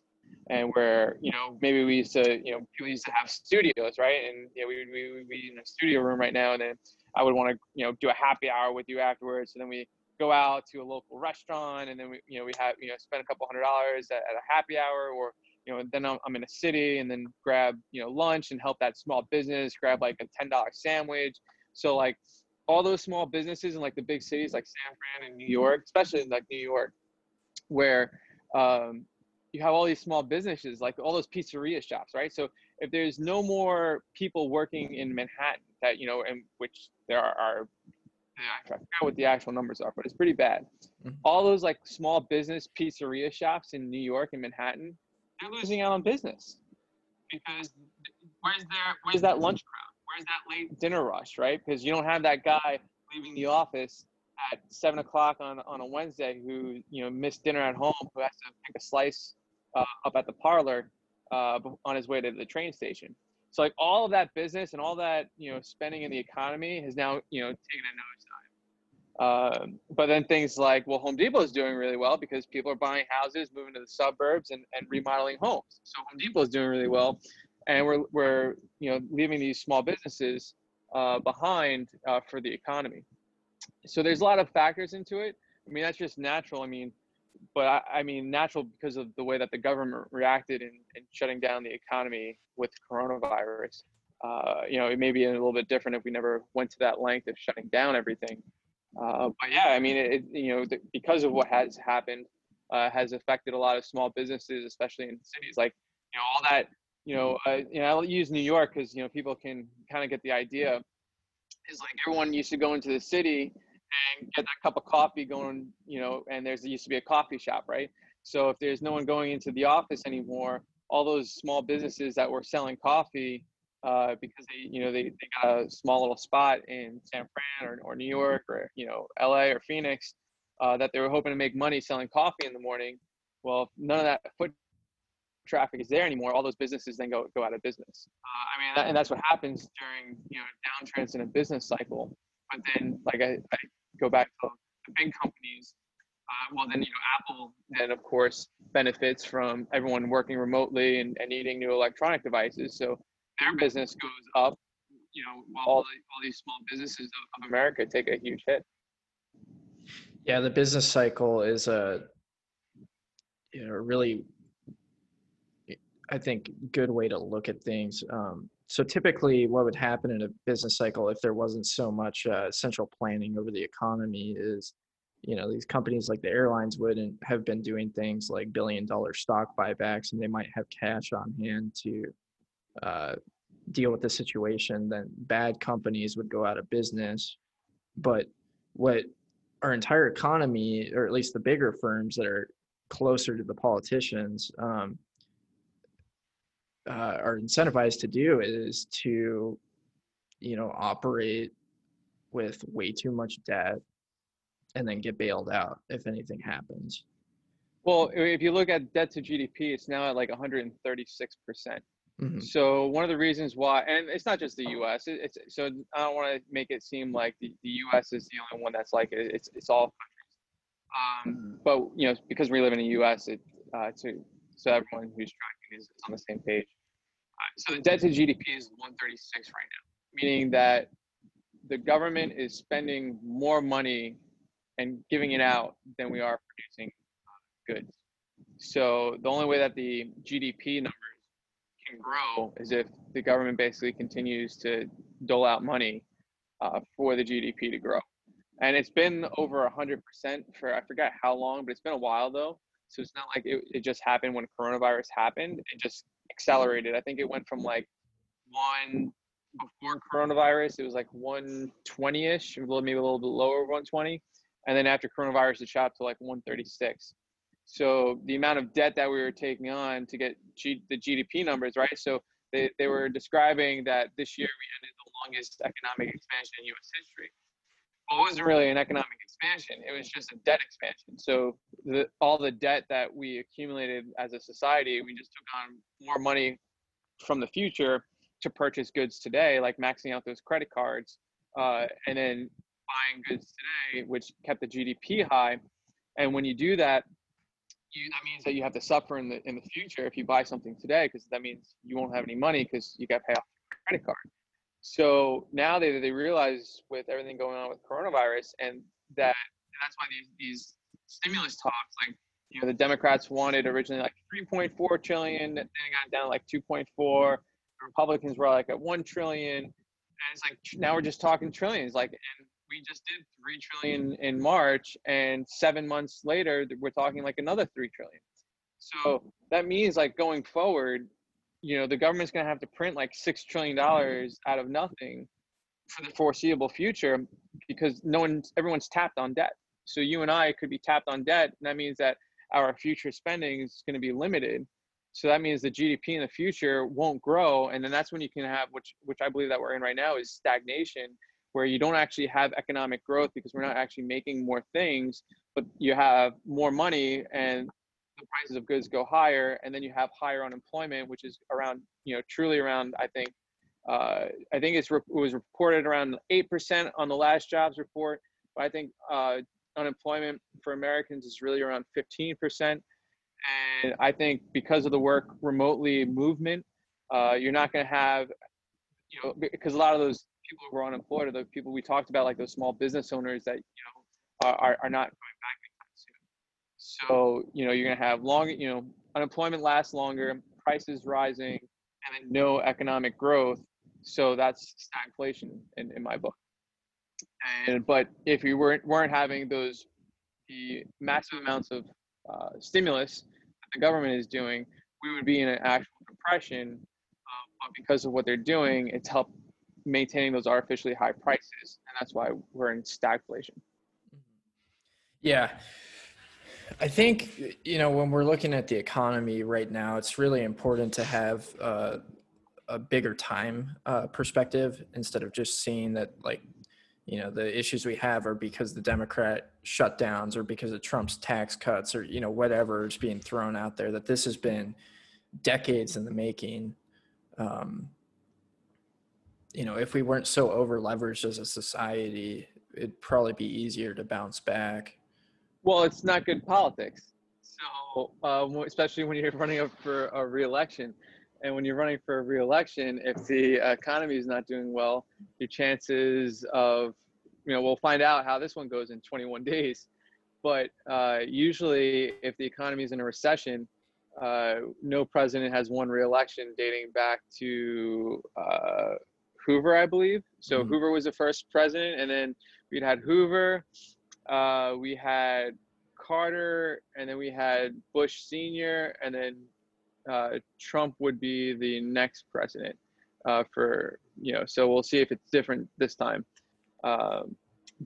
S5: And where you know maybe we used to you know people used to have studios, right? And you know we we would be in a studio room right now, and then I would want to you know do a happy hour with you afterwards, and then we go out to a local restaurant, and then we you know we have you know spend a couple hundred dollars at, at a happy hour, or you know then I'm, I'm in a city, and then grab you know lunch and help that small business, grab like a ten dollar sandwich. So like all those small businesses in like the big cities like San Fran and New York, especially in like New York, where um, you have all these small businesses, like all those pizzeria shops, right? So if there's no more people working in Manhattan, that you know, and which there are, are I forget what the actual numbers are, but it's pretty bad. Mm-hmm. All those like small business pizzeria shops in New York and Manhattan, they're losing out on business because where's their where's that lunch crowd? Where's that late dinner rush, right? Because you don't have that guy leaving the office at seven o'clock on, on a Wednesday who you know missed dinner at home, who has to pick a slice uh, up at the parlor uh, on his way to the train station. So like all of that business and all that you know spending in the economy has now you know taken a nosedive. Um, but then things like well, Home Depot is doing really well because people are buying houses, moving to the suburbs, and, and remodeling homes. So Home Depot is doing really well, and we're we're you know leaving these small businesses uh, behind uh, for the economy. So there's a lot of factors into it. I mean that's just natural. I mean, but I, I mean natural because of the way that the government reacted in, in shutting down the economy with coronavirus. Uh, you know, it may be a little bit different if we never went to that length of shutting down everything. Uh, but yeah, I mean, it, you know, because of what has happened, uh, has affected a lot of small businesses, especially in cities. Like, you know, all that you know, uh, know, I'll use New York because you know people can kind of get the idea. Is like everyone used to go into the city and get that cup of coffee going, you know, and there's there used to be a coffee shop, right? So if there's no one going into the office anymore, all those small businesses that were selling coffee uh, because they, you know, they, they got a small little spot in San Fran or, or New York or you know LA or Phoenix uh, that they were hoping to make money selling coffee in the morning. Well, none of that foot traffic is there anymore, all those businesses then go go out of business. Uh, I mean, that, and that's what happens during you know downtrends in a business cycle. But then, like I, I go back to the big companies. Uh, well, then you know Apple then of course benefits from everyone working remotely and, and needing new electronic devices. So their business goes up. You know, while all, the, all these small businesses of, of America take a huge hit.
S4: Yeah, the business cycle is a you know really I think, good way to look at things. Um, so typically, what would happen in a business cycle if there wasn't so much uh, central planning over the economy is, you know, these companies like the airlines wouldn't have been doing things like billion dollar stock buybacks, and they might have cash on hand to uh, deal with the situation. Then bad companies would go out of business. But what our entire economy, or at least the bigger firms that are closer to the politicians, um, uh, are incentivized to do is to you know operate with way too much debt and then get bailed out if anything happens
S5: Well, if you look at debt to GDP, it's now at like 136 percent.
S4: Mhm.
S5: So one of the reasons why, and it's not just the U.S. it- It's so I don't want to make it seem like the, the U.S. is the only one that's like it. It's it's all countries. Um, but you know, because we live in the U.S., it uh, so so everyone who's tracking is, on the same page. Uh, so the debt to GDP is 136 right now, meaning that the government is spending more money and giving it out than we are producing uh, goods. So the only way that the GDP numbers can grow is if the government basically continues to dole out money uh, for the GDP to grow. And it's been over 100% for, I forgot how long, but it's been a while though. So it's not like it, it just happened when coronavirus happened. It just accelerated. I think it went from like one before coronavirus, it was like 120 ish, maybe a little bit lower, 120. And then after coronavirus, it shot up to like 136. So the amount of debt that we were taking on to get G, the GDP numbers, right? So they, they were describing that this year we ended the longest economic expansion in U.S. history. Well, it wasn't really an economic expansion; it was just a debt expansion. So the, all the debt that we accumulated as a society, we just took on more money from the future to purchase goods today, like maxing out those credit cards, uh, and then buying goods today, which kept the GDP high. And when you do that, you, that means that you have to suffer in the in the future if you buy something today, because that means you won't have any money because you got to pay off your credit card. So now they they realize with everything going on with coronavirus, and that that's why these these stimulus talks, like you know, the Democrats wanted originally like 3.4 trillion, then it got down like 2.4. The Republicans were like at one trillion, and it's like now we're just talking trillions. Like, and we just did three trillion in March, and seven months later, we're talking like another three trillion. So that means like going forward, you know, the government's gonna have to print like six trillion dollars out of nothing for the foreseeable future because no one, everyone's tapped on debt. So you and I could be tapped on debt, and that means that our future spending is going to be limited. So that means the GDP in the future won't grow, and then that's when you can have, which which I believe that we're in right now, is stagnation, where you don't actually have economic growth because we're not actually making more things, but you have more money and the prices of goods go higher, and then you have higher unemployment, which is around, you know, truly around, I think, uh, I think it's re- it was reported around eight percent on the last jobs report, but I think uh, unemployment for Americans is really around fifteen percent. And I think because of the work remotely movement, uh, you're not going to have, you know, because a lot of those people who are unemployed are the people we talked about, like those small business owners that you know are, are not going back anytime soon. So you know you're going to have long, you know, unemployment lasts longer, prices rising, and then no economic growth. So that's stagflation in, in my book. And but if we weren't weren't having those the massive amounts of uh, stimulus that the government is doing, we would be in an actual compression. Uh, but because of what they're doing, it's helped maintaining those artificially high prices, and that's why we're in stagflation.
S4: Yeah. I think, you know, when we're looking at the economy right now, it's really important to have uh, a bigger time uh, perspective instead of just seeing that, like, you know, the issues we have are because the Democrat shutdowns or because of Trump's tax cuts or, you know, whatever is being thrown out there, that this has been decades in the making. Um, you know, if we weren't so over leveraged as a society, it'd probably be easier to bounce back.
S5: Well, it's not good politics. So, um, especially when you're running up for a reelection, and when you're running for a reelection, if the economy is not doing well, your chances of, you know, we'll find out how this one goes in 21 days. But uh, usually, if the economy is in a recession, uh, no president has won reelection dating back to uh, Hoover, I believe. So
S4: Mhm.
S5: Hoover was the first president, and then we'd had Hoover, uh, we had Carter, and then we had Bush Senior, and then uh, Trump would be the next president uh, for you know. So we'll see if it's different this time. Um,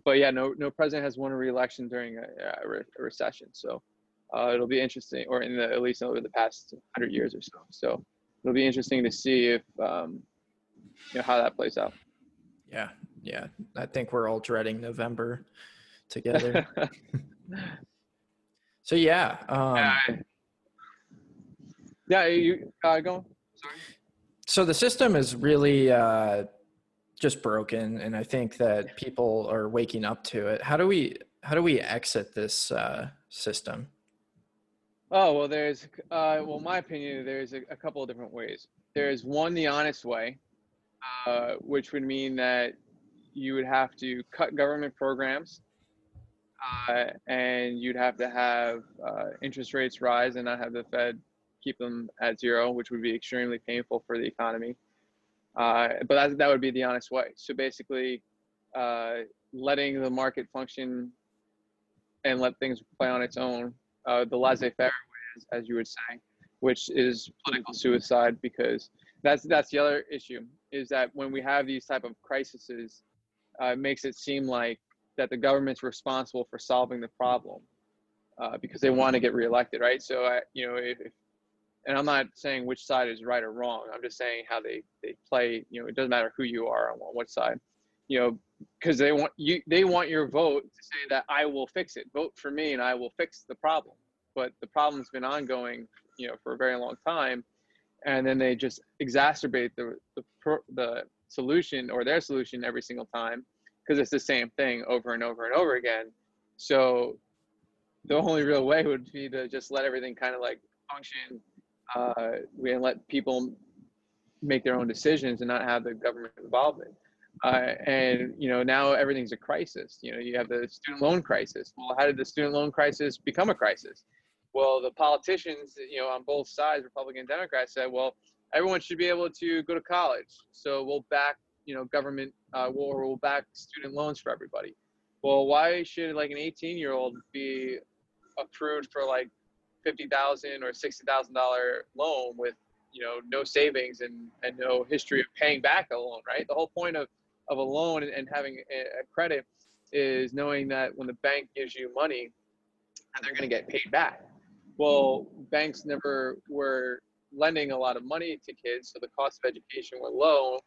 S5: but yeah, no no president has won a re-election during a, a, re- a recession. So uh, it'll be interesting, or in the at least over the past hundred years or so. So it'll be interesting to see if um, you know how that plays out.
S4: Yeah, yeah. I think we're all dreading November together. So yeah, um,
S5: Uh, yeah, you uh, go. Sorry.
S4: so the system is really uh, just broken, and I think that people are waking up to it. How do we how do we exit this uh, system?
S5: Oh well, there's uh, well, my opinion, there's a, a couple of different ways. There's one, the honest way, uh, which would mean that you would have to cut government programs, uh, and you'd have to have uh, interest rates rise and not have the Fed keep them at zero, which would be extremely painful for the economy. Uh, but that that would be the honest way. So basically, uh, letting the market function and let things play on its own uh, the laissez-faire way, as, as you would say, which is political suicide because that's that's the other issue is that when we have these type of crises, uh, it makes it seem like that the government's responsible for solving the problem uh, because they want to get reelected, right? So I, you know, if, if and I'm not saying which side is right or wrong. I'm just saying how they they play. You know, it doesn't matter who you are on what side. You know, because they want you they want your vote to say that I will fix it. Vote for me and I will fix the problem. But the problem's been ongoing, you know, for a very long time, and then they just exacerbate the the the solution or their solution every single time because it's the same thing over and over and over again. So the only real way would be to just let everything kind of like function uh, we let people make their own decisions and not have the government involvement. Uh, and you know now everything's a crisis. You know you have the student loan crisis. Well, how did the student loan crisis become a crisis? Well, the politicians, you know, on both sides, Republican and Democrats, said, well, everyone should be able to go to college, so we'll back, you know, government, uh, we'll, we'll back student loans for everybody. Well, why should like an 18-year-old be approved for like fifty thousand or sixty thousand dollar loan with you know no savings and and no history of paying back a loan right the whole point of of a loan and, and having a, a credit is knowing that when the bank gives you money they're going to get paid back well banks never were lending a lot of money to kids so the cost of education were low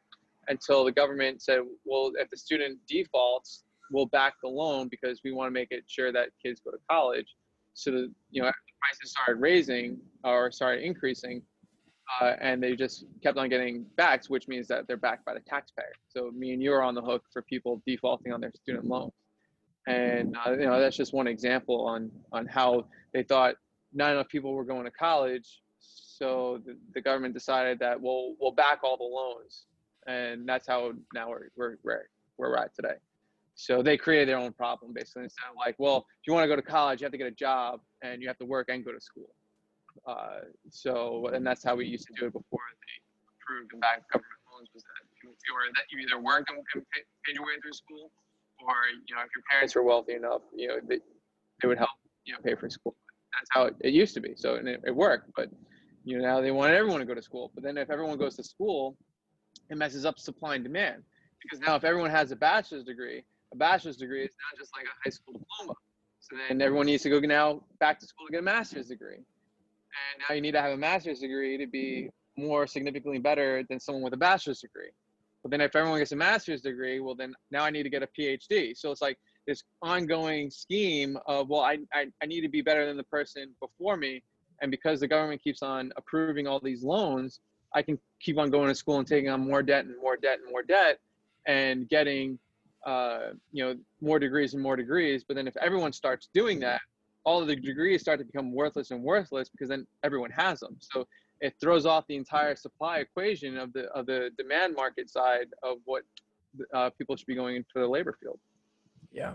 S5: until the government said well if the student defaults we'll back the loan because we want to make it sure that kids go to college. So the you know prices started raising or started increasing, uh, and they just kept on getting backed, which means that they're backed by the taxpayer. So me and you are on the hook for people defaulting on their student loans, and uh, you know that's just one example on on how they thought not enough people were going to college, so the, the government decided that we'll we'll back all the loans, and that's how now we're we're where we're at today. So they created their own problem basically. Instead of like, well, if you want to go to college, you have to get a job and you have to work and go to school. Uh, so, and that's how we used to do it before they approved the back government loans was that you, were, that you either worked and paid your way through school, or you know, if your parents were wealthy enough, you know, they, they would help you know pay for school. That's how it, it used to be. So, and it, it worked, but you know, now they want everyone to go to school. But then if everyone goes to school, it messes up supply and demand because now if everyone has a bachelor's degree a bachelor's degree is not just like a high school diploma. So then everyone needs to go now back to school to get a master's degree. And now you need to have a master's degree to be more significantly better than someone with a bachelor's degree. But then if everyone gets a master's degree, well then now I need to get a PhD. So it's like this ongoing scheme of well I, I, I need to be better than the person before me. And because the government keeps on approving all these loans, I can keep on going to school and taking on more debt and more debt and more debt and getting uh, you know more degrees and more degrees. But then if everyone starts doing that all of the degrees start to become worthless and worthless because then everyone has them. So it throws off the entire supply equation of the of the demand market side of what uh, people should be going into the labor field.
S4: Yeah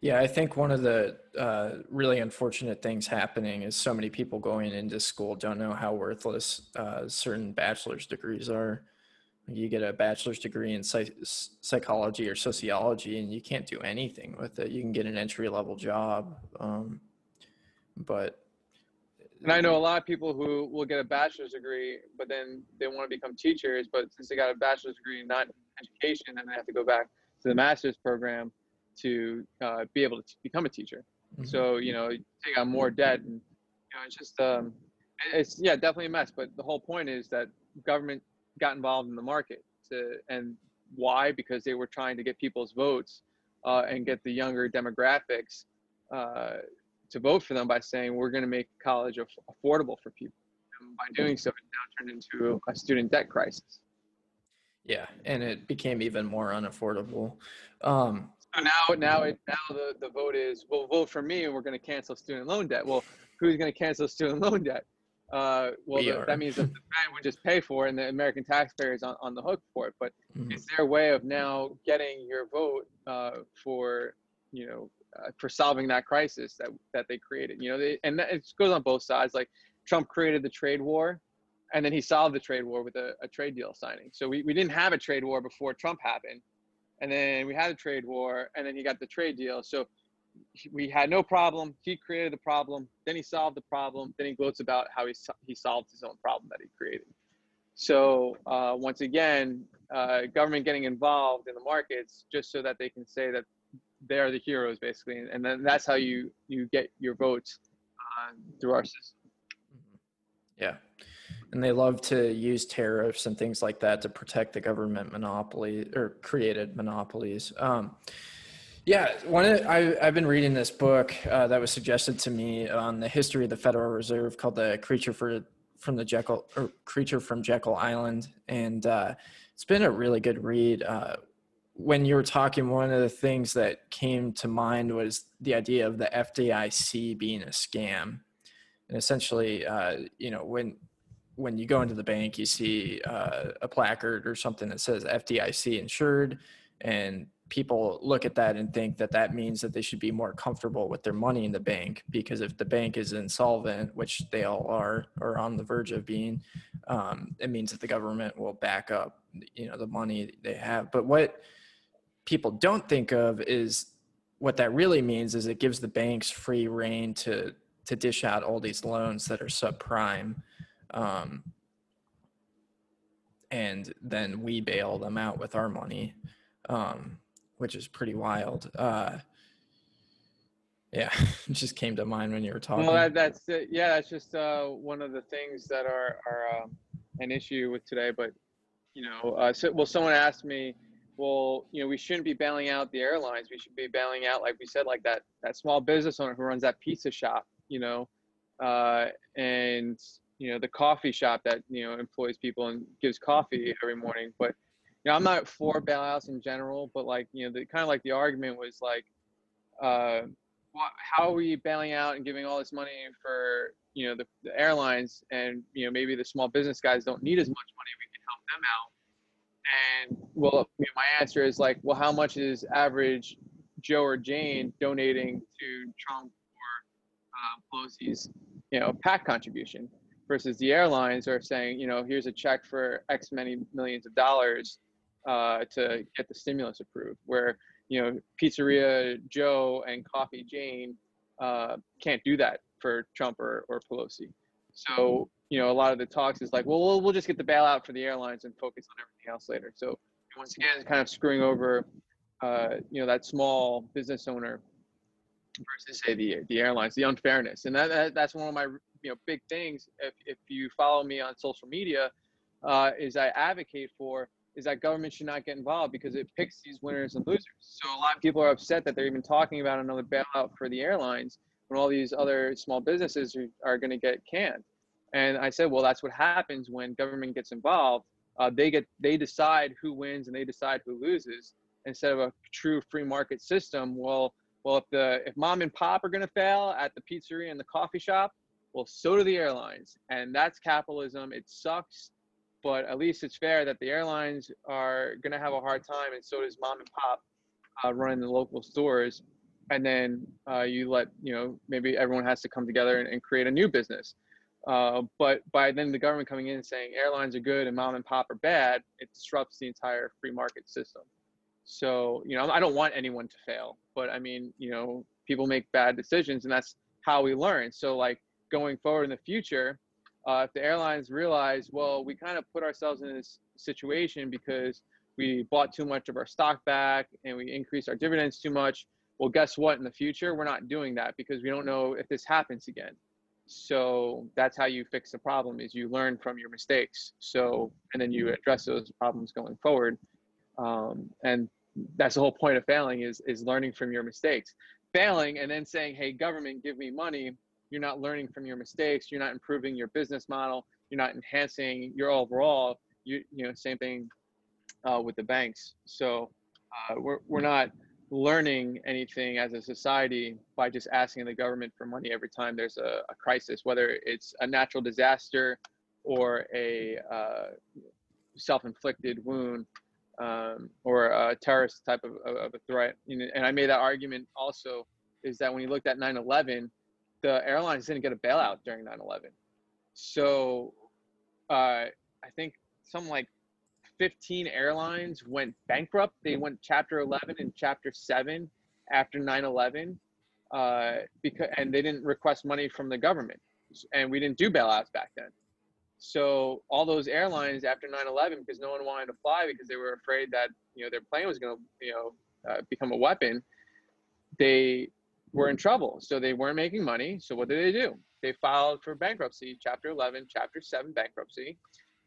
S4: yeah i think one of the uh, really unfortunate things happening is so many people going into school don't know how worthless uh, certain bachelor's degrees are. You get a bachelor's degree in psych- psychology or sociology and you can't do anything with it. You can get an entry level job um, but
S5: and i know a lot of people who will get a bachelor's degree but then they want to become teachers but since they got a bachelor's degree not education then they have to go back to the master's program to uh, be able to become a teacher mm-hmm. so you know take on more debt and you know it's just um, it's yeah definitely a mess but the whole point is that government got involved in the market to, and why? Because they were trying to get people's votes uh, and get the younger demographics uh, to vote for them by saying we're going to make college aff- affordable for people. And by doing so, it now turned into a student debt crisis.
S4: Yeah, and it became even more unaffordable. Um,
S5: So now, now, it, now the, the vote is, well, vote for me, and we're going to cancel student loan debt. Well, who's going to cancel student loan debt? Uh, well,
S4: We
S5: the, that means that the Fed would just pay for it, and the American taxpayer is on, on the hook for it. But
S4: mhm.
S5: is there a way of now getting your vote uh, for, you know, uh, for solving that crisis that that they created? You know, they, and that, it goes on both sides. Like Trump created the trade war, and then he solved the trade war with a, a trade deal signing. So we, we didn't have a trade war before Trump happened, and then we had a trade war, and then he got the trade deal. So we had no problem. He created the problem. Then he solved the problem. Then he gloats about how he he solved his own problem that he created. So uh, once again, uh, government getting involved in the markets just so that they can say that they're the heroes, basically, and then that's how you you get your votes uh, through our system.
S4: Yeah. And they love to use tariffs and things like that to protect the government monopoly or created monopolies. Um, yeah, one of, I, I've been reading this book uh, that was suggested to me on the history of the Federal Reserve called "The Creature for, from the Jekyll" or "Creature from Jekyll Island," and uh, it's been a really good read. Uh, when you were talking, one of the things that came to mind was the idea of the FDIC being a scam and essentially uh, you know when when you go into the bank you see uh, a placard or something that says fdic insured and people look at that and think that that means that they should be more comfortable with their money in the bank because if the bank is insolvent which they all are or on the verge of being um, it means that the government will back up you know the money they have. But what people don't think of is what that really means is it gives the banks free rein to to dish out all these loans that are subprime um, and then we bail them out with our money um, which is pretty wild uh, yeah it just came to mind when you were talking
S5: Well, that, that's yeah, that's just uh, one of the things that are are um, an issue with today. But you know, uh, so, well, someone asked me, well, you know, we shouldn't be bailing out the airlines. We should be bailing out, like we said, like that that small business owner who runs that pizza shop, you know, uh, and you know the coffee shop that you know employs people and gives coffee every morning. But you know, I'm not for bailouts in general, but like you know, the kind of like the argument was like. Uh, how are we bailing out and giving all this money for you know the, the airlines and you know maybe the small business guys don't need as much money we can help them out and well you know, my answer is like well how much is average joe or jane donating to trump or uh, pelosi's you know pac contribution versus the airlines are saying you know here's a check for x many millions of dollars uh, to get the stimulus approved where you know, Pizzeria Joe and Coffee Jane uh, can't do that for Trump or, or Pelosi. So, you know, a lot of the talks is like, well, we'll, we'll just get the bailout for the airlines and focus on everything else later. So once again, kind of screwing over, uh, you know, that small business owner versus say the the airlines, the unfairness, and that, that that's one of my you know big things. If if you follow me on social media, uh, is I advocate for is that government should not get involved because it picks these winners and losers. So a lot of people are upset that they're even talking about another bailout for the airlines when all these other small businesses are, are going to get canned. And I said, well, that's what happens when government gets involved. Uh, they get they decide who wins and they decide who loses instead of a true free market system. Well, well, if the if mom and pop are going to fail at the pizzeria and the coffee shop, well, so do the airlines, and that's capitalism. It sucks but at least it's fair that the airlines are going to have a hard time, and so does mom and pop uh, running the local stores. And then uh, you let you know maybe everyone has to come together and, and create a new business. Uh, but by then the government coming in and saying airlines are good and mom and pop are bad, it disrupts the entire free market system. So you know I don't want anyone to fail, but I mean you know people make bad decisions, and that's how we learn. So like going forward in the future, uh, if the airlines realize, well, we kind of put ourselves in this situation because we bought too much of our stock back and we increased our dividends too much. Well, guess what? In the future, we're not doing that because we don't know if this happens again. So that's how you fix the problem: is you learn from your mistakes. So and then you address those problems going forward. Um, and that's the whole point of failing is is learning from your mistakes. failing and then saying, "Hey, government, give me money." You're not learning from your mistakes. You're not improving your business model. You're not enhancing your overall. You you know same thing uh, with the banks. So uh, we're we're not learning anything as a society by just asking the government for money every time there's a, a crisis, whether it's a natural disaster or a uh, self-inflicted wound um, or a terrorist type of, of a threat. You know, and I made that argument also is that when you looked at 9/11, the airlines didn't get a bailout during 9/11. So uh, I think some like 15 airlines went bankrupt. They went Chapter 11 and Chapter 7 after 9/11 uh, because and they didn't request money from the government, and we didn't do bailouts back then. So all those airlines after 9/11, because no one wanted to fly because they were afraid that you know their plane was going to you know uh, become a weapon, they were in trouble. So they weren't making money. So what did they do? They filed for bankruptcy, Chapter 11, Chapter 7 bankruptcy.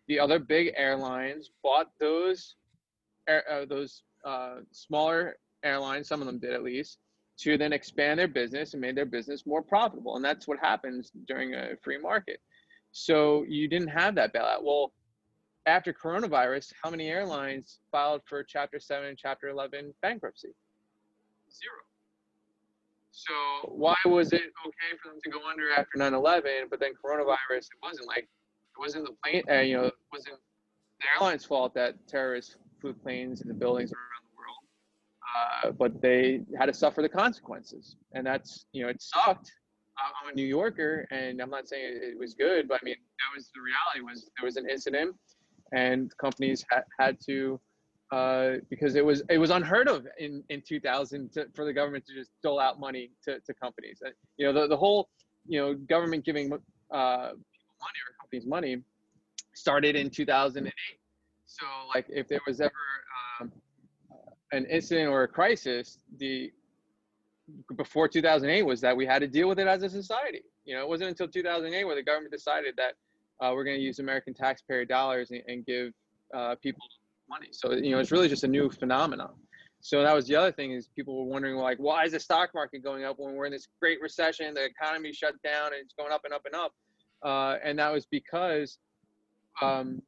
S5: The other big airlines bought those uh, those uh, smaller airlines. Some of them did at least to then expand their business and made their business more profitable. And that's what happens during a free market. So you didn't have that bailout. Well, after coronavirus, how many airlines filed for Chapter 7 and Chapter 11 bankruptcy? Zero. So why was it okay for them to go under after 9/11, but then coronavirus? It wasn't like it wasn't the plane. Uh, you know, it wasn't the airline's fault that terrorists flew planes into buildings around the world, uh, but they had to suffer the consequences, and that's you know it sucked I'm a New Yorker, and I'm not saying it was good, but I mean that was the reality. Was there was an incident, and companies ha- had to uh, because it was it was unheard of in in 2000 to, for the government to just dole out money to, to companies. You know the, the whole you know government giving uh, people money or companies money started in 2008. So like if there was ever um, an incident or a crisis, the before 2008 was that we had to deal with it as a society. You know, it wasn't until 2008 where the government decided that uh, we're going to use American taxpayer dollars and, and give uh, people money. So you know, it's really just a new phenomenon. So that was the other thing is people were wondering like, why is the stock market going up when we're in this great recession? The economy shut down and it's going up and up and up. Uh, and that was because um,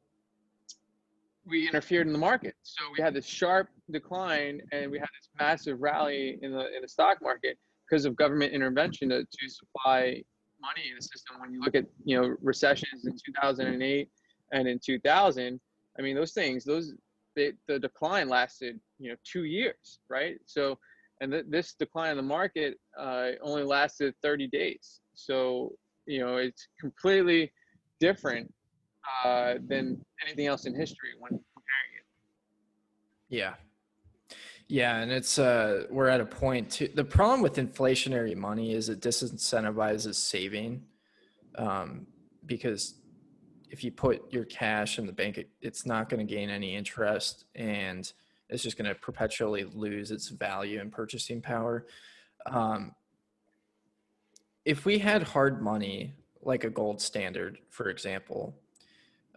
S5: we interfered in the market. So we had this sharp decline and we had this massive rally in the in the stock market because of government intervention to, to supply money in the system. When you look at you know recessions in 2008 and in 2000, I mean those things, those they, the decline lasted you know two years, right? So and th- this decline in the market uh, only lasted 30 days. So you know it's completely different uh, than anything else in history when comparing it.
S4: Yeah. Yeah, and it's uh we're at a point too. The problem with inflationary money is it disincentivizes saving, um, because if you put your cash in the bank, it's not going to gain any interest, and it's just going to perpetually lose its value and purchasing power. Um, if we had hard money, like a gold standard, for example,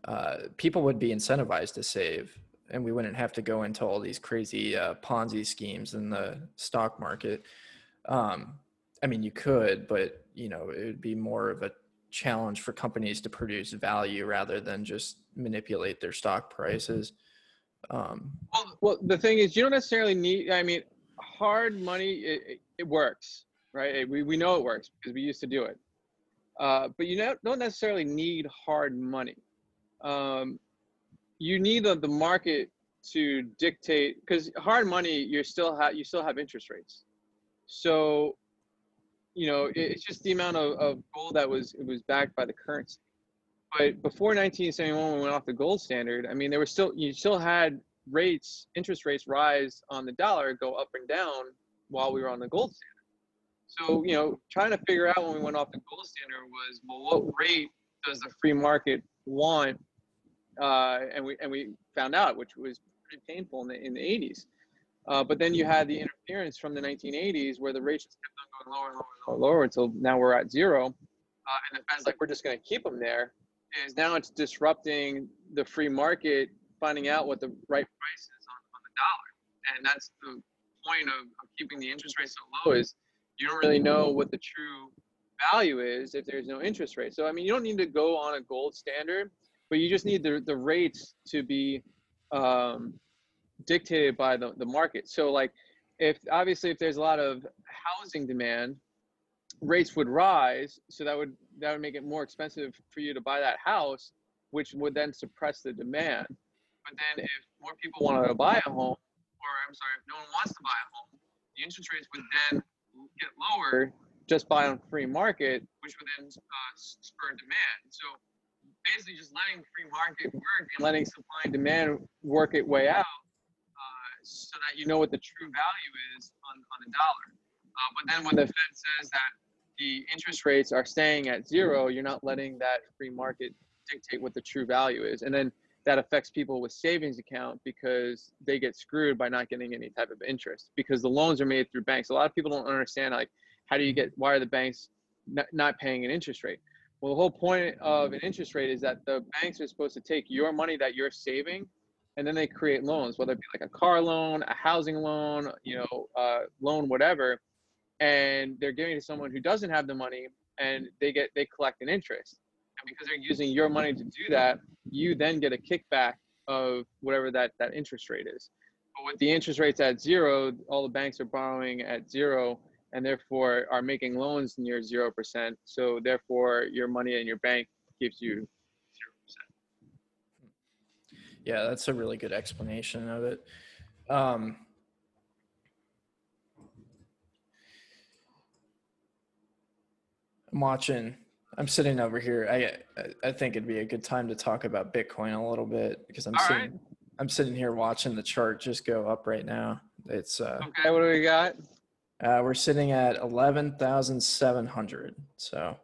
S4: uh, people would be incentivized to save and we wouldn't have to go into all these crazy uh, ponzi schemes in the stock market um, i mean you could but you know it would be more of a challenge for companies to produce value rather than just manipulate their stock prices um,
S5: well, well the thing is you don't necessarily need i mean hard money it, it works right? We, we know it works because we used to do it. Uh, but you don't necessarily need hard money. Um, you need the, the market to dictate because hard money you still have you still have interest rates. So you know it, it's just the amount of, of gold that was it was backed by the currency. But before 1971 when we went off the gold standard i mean there was still you still had rates interest rates rise on the dollar go up and down while we were on the gold standard. So you know trying to figure out when we went off the gold standard was well what rate does the free market want? Uh, and we and we found out, which was pretty painful in the in the 80s. Uh, but then you had the interference from the 1980s, where the rates just kept on going lower and lower and lower, lower until now we're at zero. Uh, and the Fed's like, we're just going to keep them there. Is now it's disrupting the free market, finding out what the right price is on, on the dollar, and that's the point of, of keeping the interest rate so low is you don't really know what the true value is if there's no interest rate. So I mean, you don't need to go on a gold standard, but you just need the the rates to be um, dictated by the the market. So like, if obviously if there's a lot of housing demand, rates would rise. So that would that would make it more expensive for you to buy that house, which would then suppress the demand. But then if more people wanted to buy a home, or I'm sorry, if no one wants to buy a home, the interest rates would then get lower just by on free market, which would then uh, spur demand. So basically, just letting free market work and letting supply and demand work its way out, so that you know what the true value is on, on a dollar. Uh, but then when the Fed says that the interest rates are staying at zero, you're not letting that free market dictate what the true value is, and then that affects people with savings account because they get screwed by not getting any type of interest because the loans are made through banks. A lot of people don't understand like how do you get why are the banks not paying an interest rate? Well, the whole point of an interest rate is that the banks are supposed to take your money that you're saving and then they create loans, whether it be like a car loan, a housing loan, you know, uh, loan, whatever, and they're giving it to someone who doesn't have the money and they get they collect an interest. And because they're using your money to do that you then get a kickback of whatever that that interest rate is. But with the interest rates at zero all the banks are borrowing at zero and therefore are making loans near zero percent. So therefore your money in your bank gives you
S4: yeah that's a really good explanation of it um, I'm watching. I'm sitting over here. I I think it'd be a good time to talk about Bitcoin a little bit because I'm
S5: All
S4: sitting.
S5: right.
S4: I'm sitting here watching the chart just go up right now. It's uh,
S5: okay. What do we got?
S4: Uh, we're sitting at eleven thousand seven hundred. So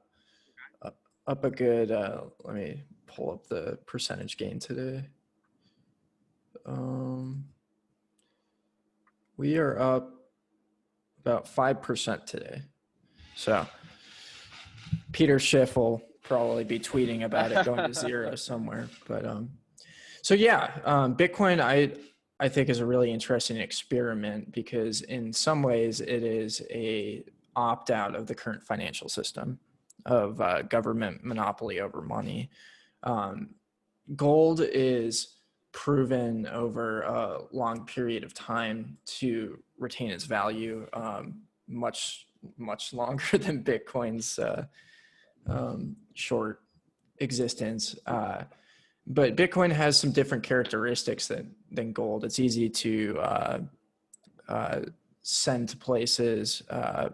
S4: up, up a good. Uh, let me pull up the percentage gain today. Um, we are up about five percent today. So Peter Schiff will probably be tweeting about it going to zero somewhere. But um, so yeah, um, Bitcoin I I think is a really interesting experiment because in some ways it is a opt out of the current financial system of uh, government monopoly over money. Um, gold is proven over a long period of time to retain its value um, much much longer than Bitcoin's uh, um, short existence. Uh, but Bitcoin has some different characteristics than than gold. It's easy to uh, uh, send to places uh,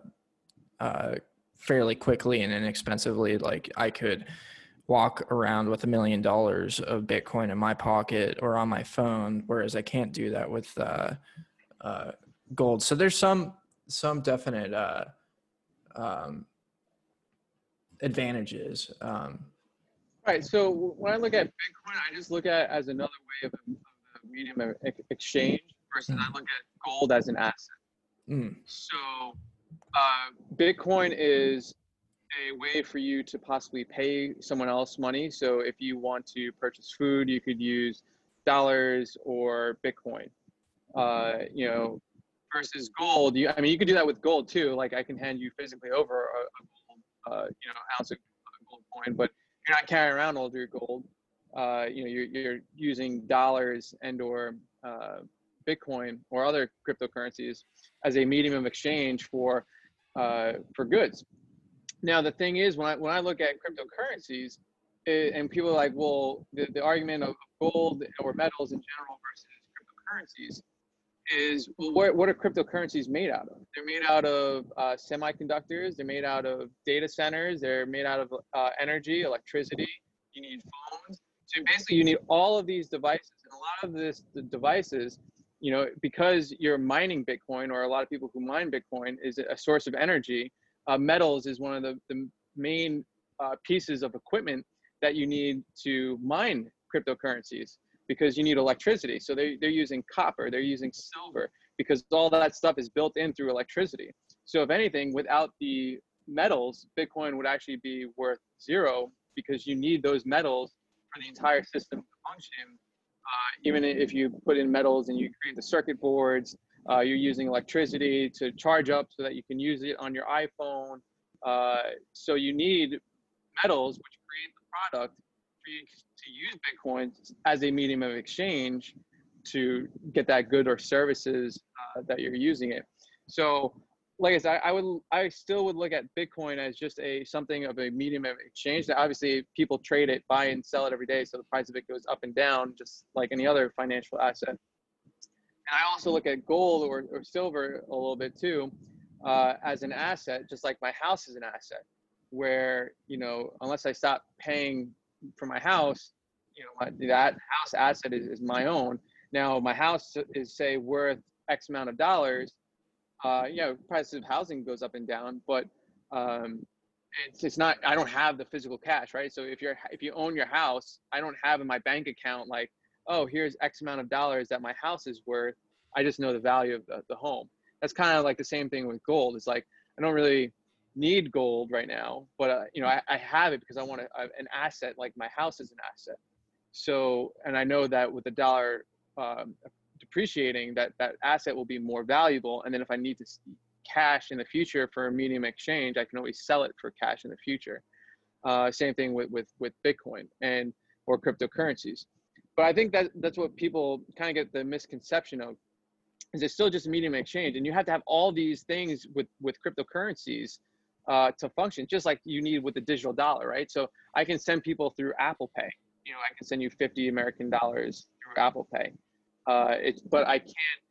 S4: uh, fairly quickly and inexpensively. Like I could walk around with a million dollars of Bitcoin in my pocket or on my phone, whereas I can't do that with uh, gold. So there's some some definite um, advantages. Um,
S5: right. So when I look at Bitcoin, I just look at it as another way of a, of a medium of exchange versus mm. I look at gold as an asset. Mm. So uh, Bitcoin is a way for you to possibly pay someone else money. So if you want to purchase food, you could use dollars or Bitcoin. Uh, you know, versus gold. You, I mean, you could do that with gold too. Like I can hand you physically over a, a uh, you know, ounce of gold coin, but you're not carrying around all your gold. Uh, you know, you're, you're using dollars and or uh, Bitcoin or other cryptocurrencies as a medium of exchange for uh, for goods. Now, the thing is, when I when I look at cryptocurrencies, it, and people are like, well, the, the argument of gold or metals in general versus cryptocurrencies is well, what, what are cryptocurrencies made out of? They're made out of uh, semiconductors. They're made out of data centers. They're made out of uh, energy, electricity. You need phones. So basically, you need all of these devices. And a lot of this the devices, you know, because you're mining Bitcoin, or a lot of people who mine Bitcoin is a source of energy. Uh, metals is one of the, the main uh, pieces of equipment that you need to mine cryptocurrencies because you need electricity. So they, they're using copper, they're using silver because all that stuff is built in through electricity. So if anything, without the metals, Bitcoin would actually be worth zero because you need those metals for the entire system to function. Uh, even if you put in metals and you create the circuit boards, uh, you're using electricity to charge up so that you can use it on your iphone uh, so you need metals which create the product to use bitcoin as a medium of exchange to get that good or services uh, that you're using it so like I said, I, I would, I still would look at Bitcoin as just a something of a medium of exchange. That obviously people trade it, buy and sell it every day, so the price of it goes up and down, just like any other financial asset. And I also look at gold or, or silver a little bit too, uh, as an asset, just like my house is an asset. Where you know, unless I stop paying for my house, you know, my, that house asset is, is my own. Now, my house is say worth X amount of dollars uh, you know, price of housing goes up and down, but um, it's, it's not, I don't have the physical cash, right? So if you're, if you own your house, I don't have in my bank account, like, oh, here's X amount of dollars that my house is worth. I just know the value of the, the home. That's kind of like the same thing with gold. It's like, I don't really need gold right now, but uh, you know, I, I have it because I want a, an asset, like my house is an asset. So, and I know that with the dollar um, depreciating, that that asset will be more valuable. And then if I need to cash in the future for a medium exchange, I can always sell it for cash in the future. Uh, same thing with, with with Bitcoin and or cryptocurrencies. But I think that that's what people kind of get the misconception of is it's still just a medium exchange, and you have to have all these things with with cryptocurrencies uh, to function, just like you need with the digital dollar, right? So I can send people through Apple Pay. You know, I can send you 50 American dollars through Apple Pay. Uh, it's, but I can't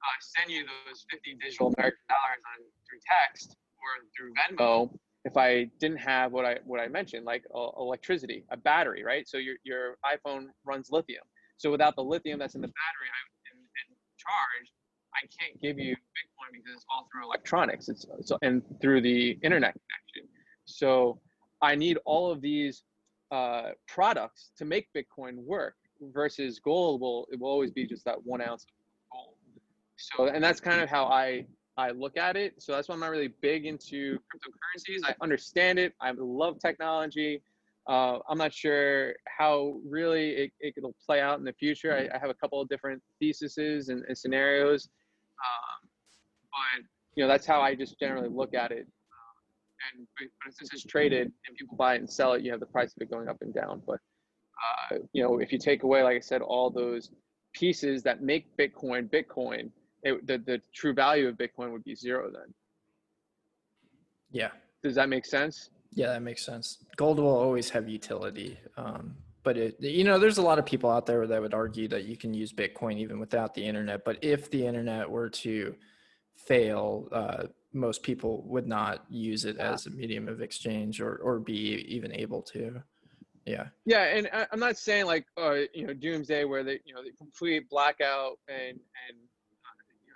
S5: uh, send you those 50 digital American dollars on through text or through Venmo if I didn't have what I what I mentioned, like uh, electricity, a battery, right? So your your iPhone runs lithium. So without the lithium that's in the battery and, and charge, I can't give you Bitcoin because it's all through electronics. It's so and through the internet connection. So I need all of these uh, products to make Bitcoin work versus gold will it will always be just that one ounce of gold. So and that's kind of how I I look at it. So that's why I'm not really big into cryptocurrencies. I understand it. I love technology. Uh, I'm not sure how really it, it will play out in the future. I, I, have a couple of different theses and, and scenarios, um, but you know that's how I just generally look at it. Um, and but since it's traded and people buy it and sell it, you have the price of it going up and down. But uh, you know, if you take away, like I said, all those pieces that make Bitcoin Bitcoin, it, the the true value of Bitcoin would be zero then.
S4: Yeah.
S5: Does that make sense?
S4: Yeah, that makes sense. Gold will always have utility, um, but it, you know, there's a lot of people out there that would argue that you can use Bitcoin even without the internet. But if the internet were to fail, uh, most people would not use it as a medium of exchange or or be even able to. Yeah.
S5: Yeah, and I, am not saying like uh, you know doomsday where they you know the complete blackout and and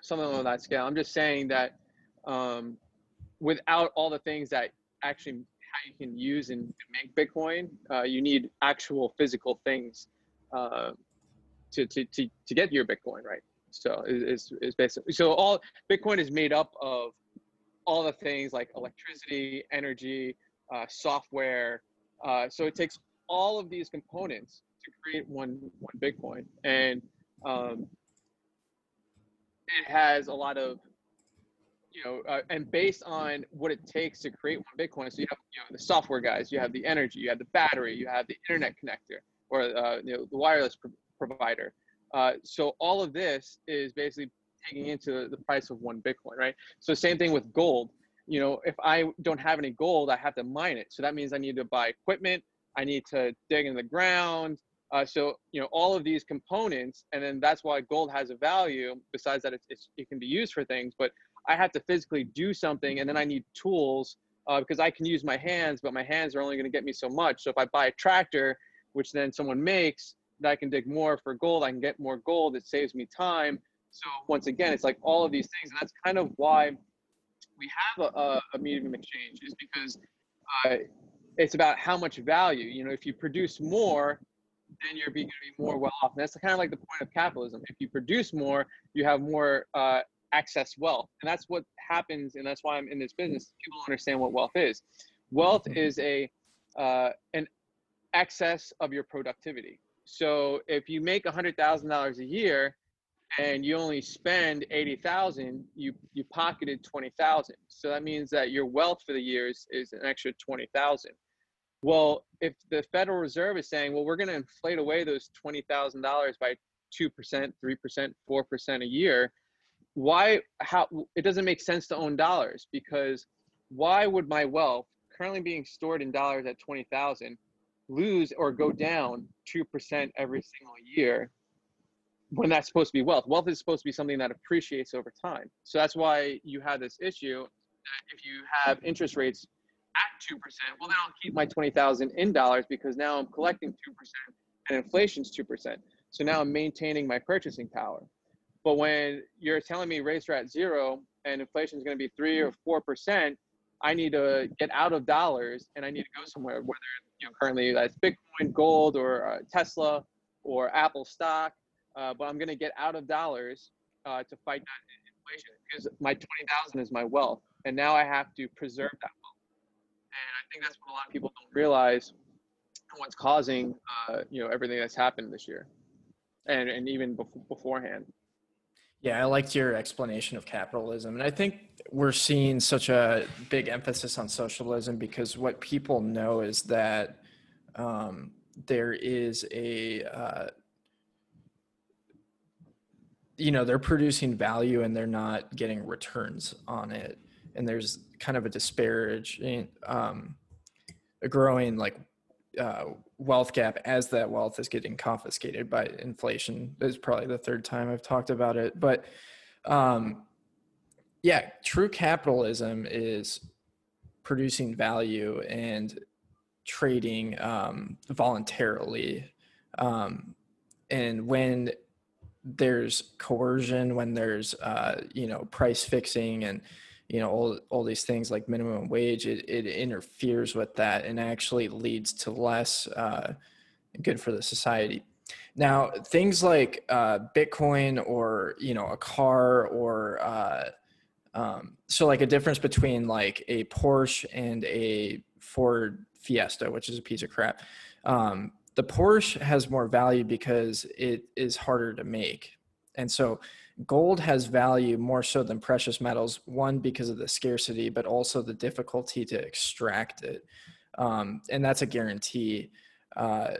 S5: something on that scale. I'm just saying that um, without all the things that actually how you can use and make Bitcoin, uh, you need actual physical things uh, to, to to to get your Bitcoin right. So is is basically so all Bitcoin is made up of all the things like electricity, energy, uh, software. Uh, so it takes all of these components to create one one Bitcoin, and um, it has a lot of you know, uh, and based on what it takes to create one Bitcoin, so you have you know the software guys, you have the energy, you have the battery, you have the internet connector, or uh, you know the wireless pro- provider. Uh, so all of this is basically taking into the price of one Bitcoin, right? So same thing with gold. You know, if I don't have any gold, I have to mine it. So that means I need to buy equipment, I need to dig in the ground. Uh, so you know all of these components, and then that's why gold has a value. Besides that, it's, it's, it can be used for things, but I have to physically do something, and then I need tools uh, because I can use my hands, but my hands are only going to get me so much. So if I buy a tractor, which then someone makes, that I can dig more for gold, I can get more gold. It saves me time. So once again, it's like all of these things, and that's kind of why we have a, a medium exchange, is because uh, it's about how much value. You know, if you produce more, then you're going to be more well off. And that's kind of like the point of capitalism. If you produce more, you have more uh, excess wealth, and that's what happens. And that's why I'm in this business. People don't understand what wealth is. Wealth mm-hmm. is a uh, an excess of your productivity. So if you make a hundred thousand dollars a year, and you only spend 80,000, you you pocketed 20,000. So that means that your wealth for the years is an extra 20,000. Well, if the Federal Reserve is saying, well, we're going to inflate away those $20,000 by 2%, 3%, 4% a year, why how it doesn't make sense to own dollars because why would my wealth currently being stored in dollars at 20,000 lose or go down 2% every single year when that's supposed to be wealth. Wealth is supposed to be something that appreciates over time. So that's why you have this issue if you have interest rates at 2%, well, then I'll keep my 20,000 in dollars because now I'm collecting 2% and inflation's 2%. So now I'm maintaining my purchasing power. But when you're telling me rates are at zero and inflation is going to be three or 4%, I need to get out of dollars and I need to go somewhere, whether you know currently that's Bitcoin, gold, or uh, Tesla, or Apple stock uh, but I'm going to get out of dollars uh, to fight that inflation because my 20,000 is my wealth. And now I have to preserve that think that's what a lot of people don't realize what's causing, uh, you know, everything that's happened this year and, and even bef- beforehand.
S4: Yeah, I liked your explanation of capitalism. And I think we're seeing such a big emphasis on socialism because what people know is that um, there is a uh, you know they're producing value and they're not getting returns on it and there's kind of a disparage um, a growing like uh, wealth gap as that wealth is getting confiscated by inflation. Is probably the third time i've talked about it. But um, yeah true capitalism is producing value and trading um, voluntarily um, and when there's coercion when there's uh, you know price fixing and you know all, all these things like minimum wage it, it interferes with that and actually leads to less uh, good for the society now things like uh, bitcoin or you know a car or uh, um, so like a difference between like a porsche and a ford fiesta which is a piece of crap um, the Porsche has more value because it is harder to make. And so gold has value more so than precious metals, one, because of the scarcity, but also the difficulty to extract it. Um, and that's a guarantee. Uh,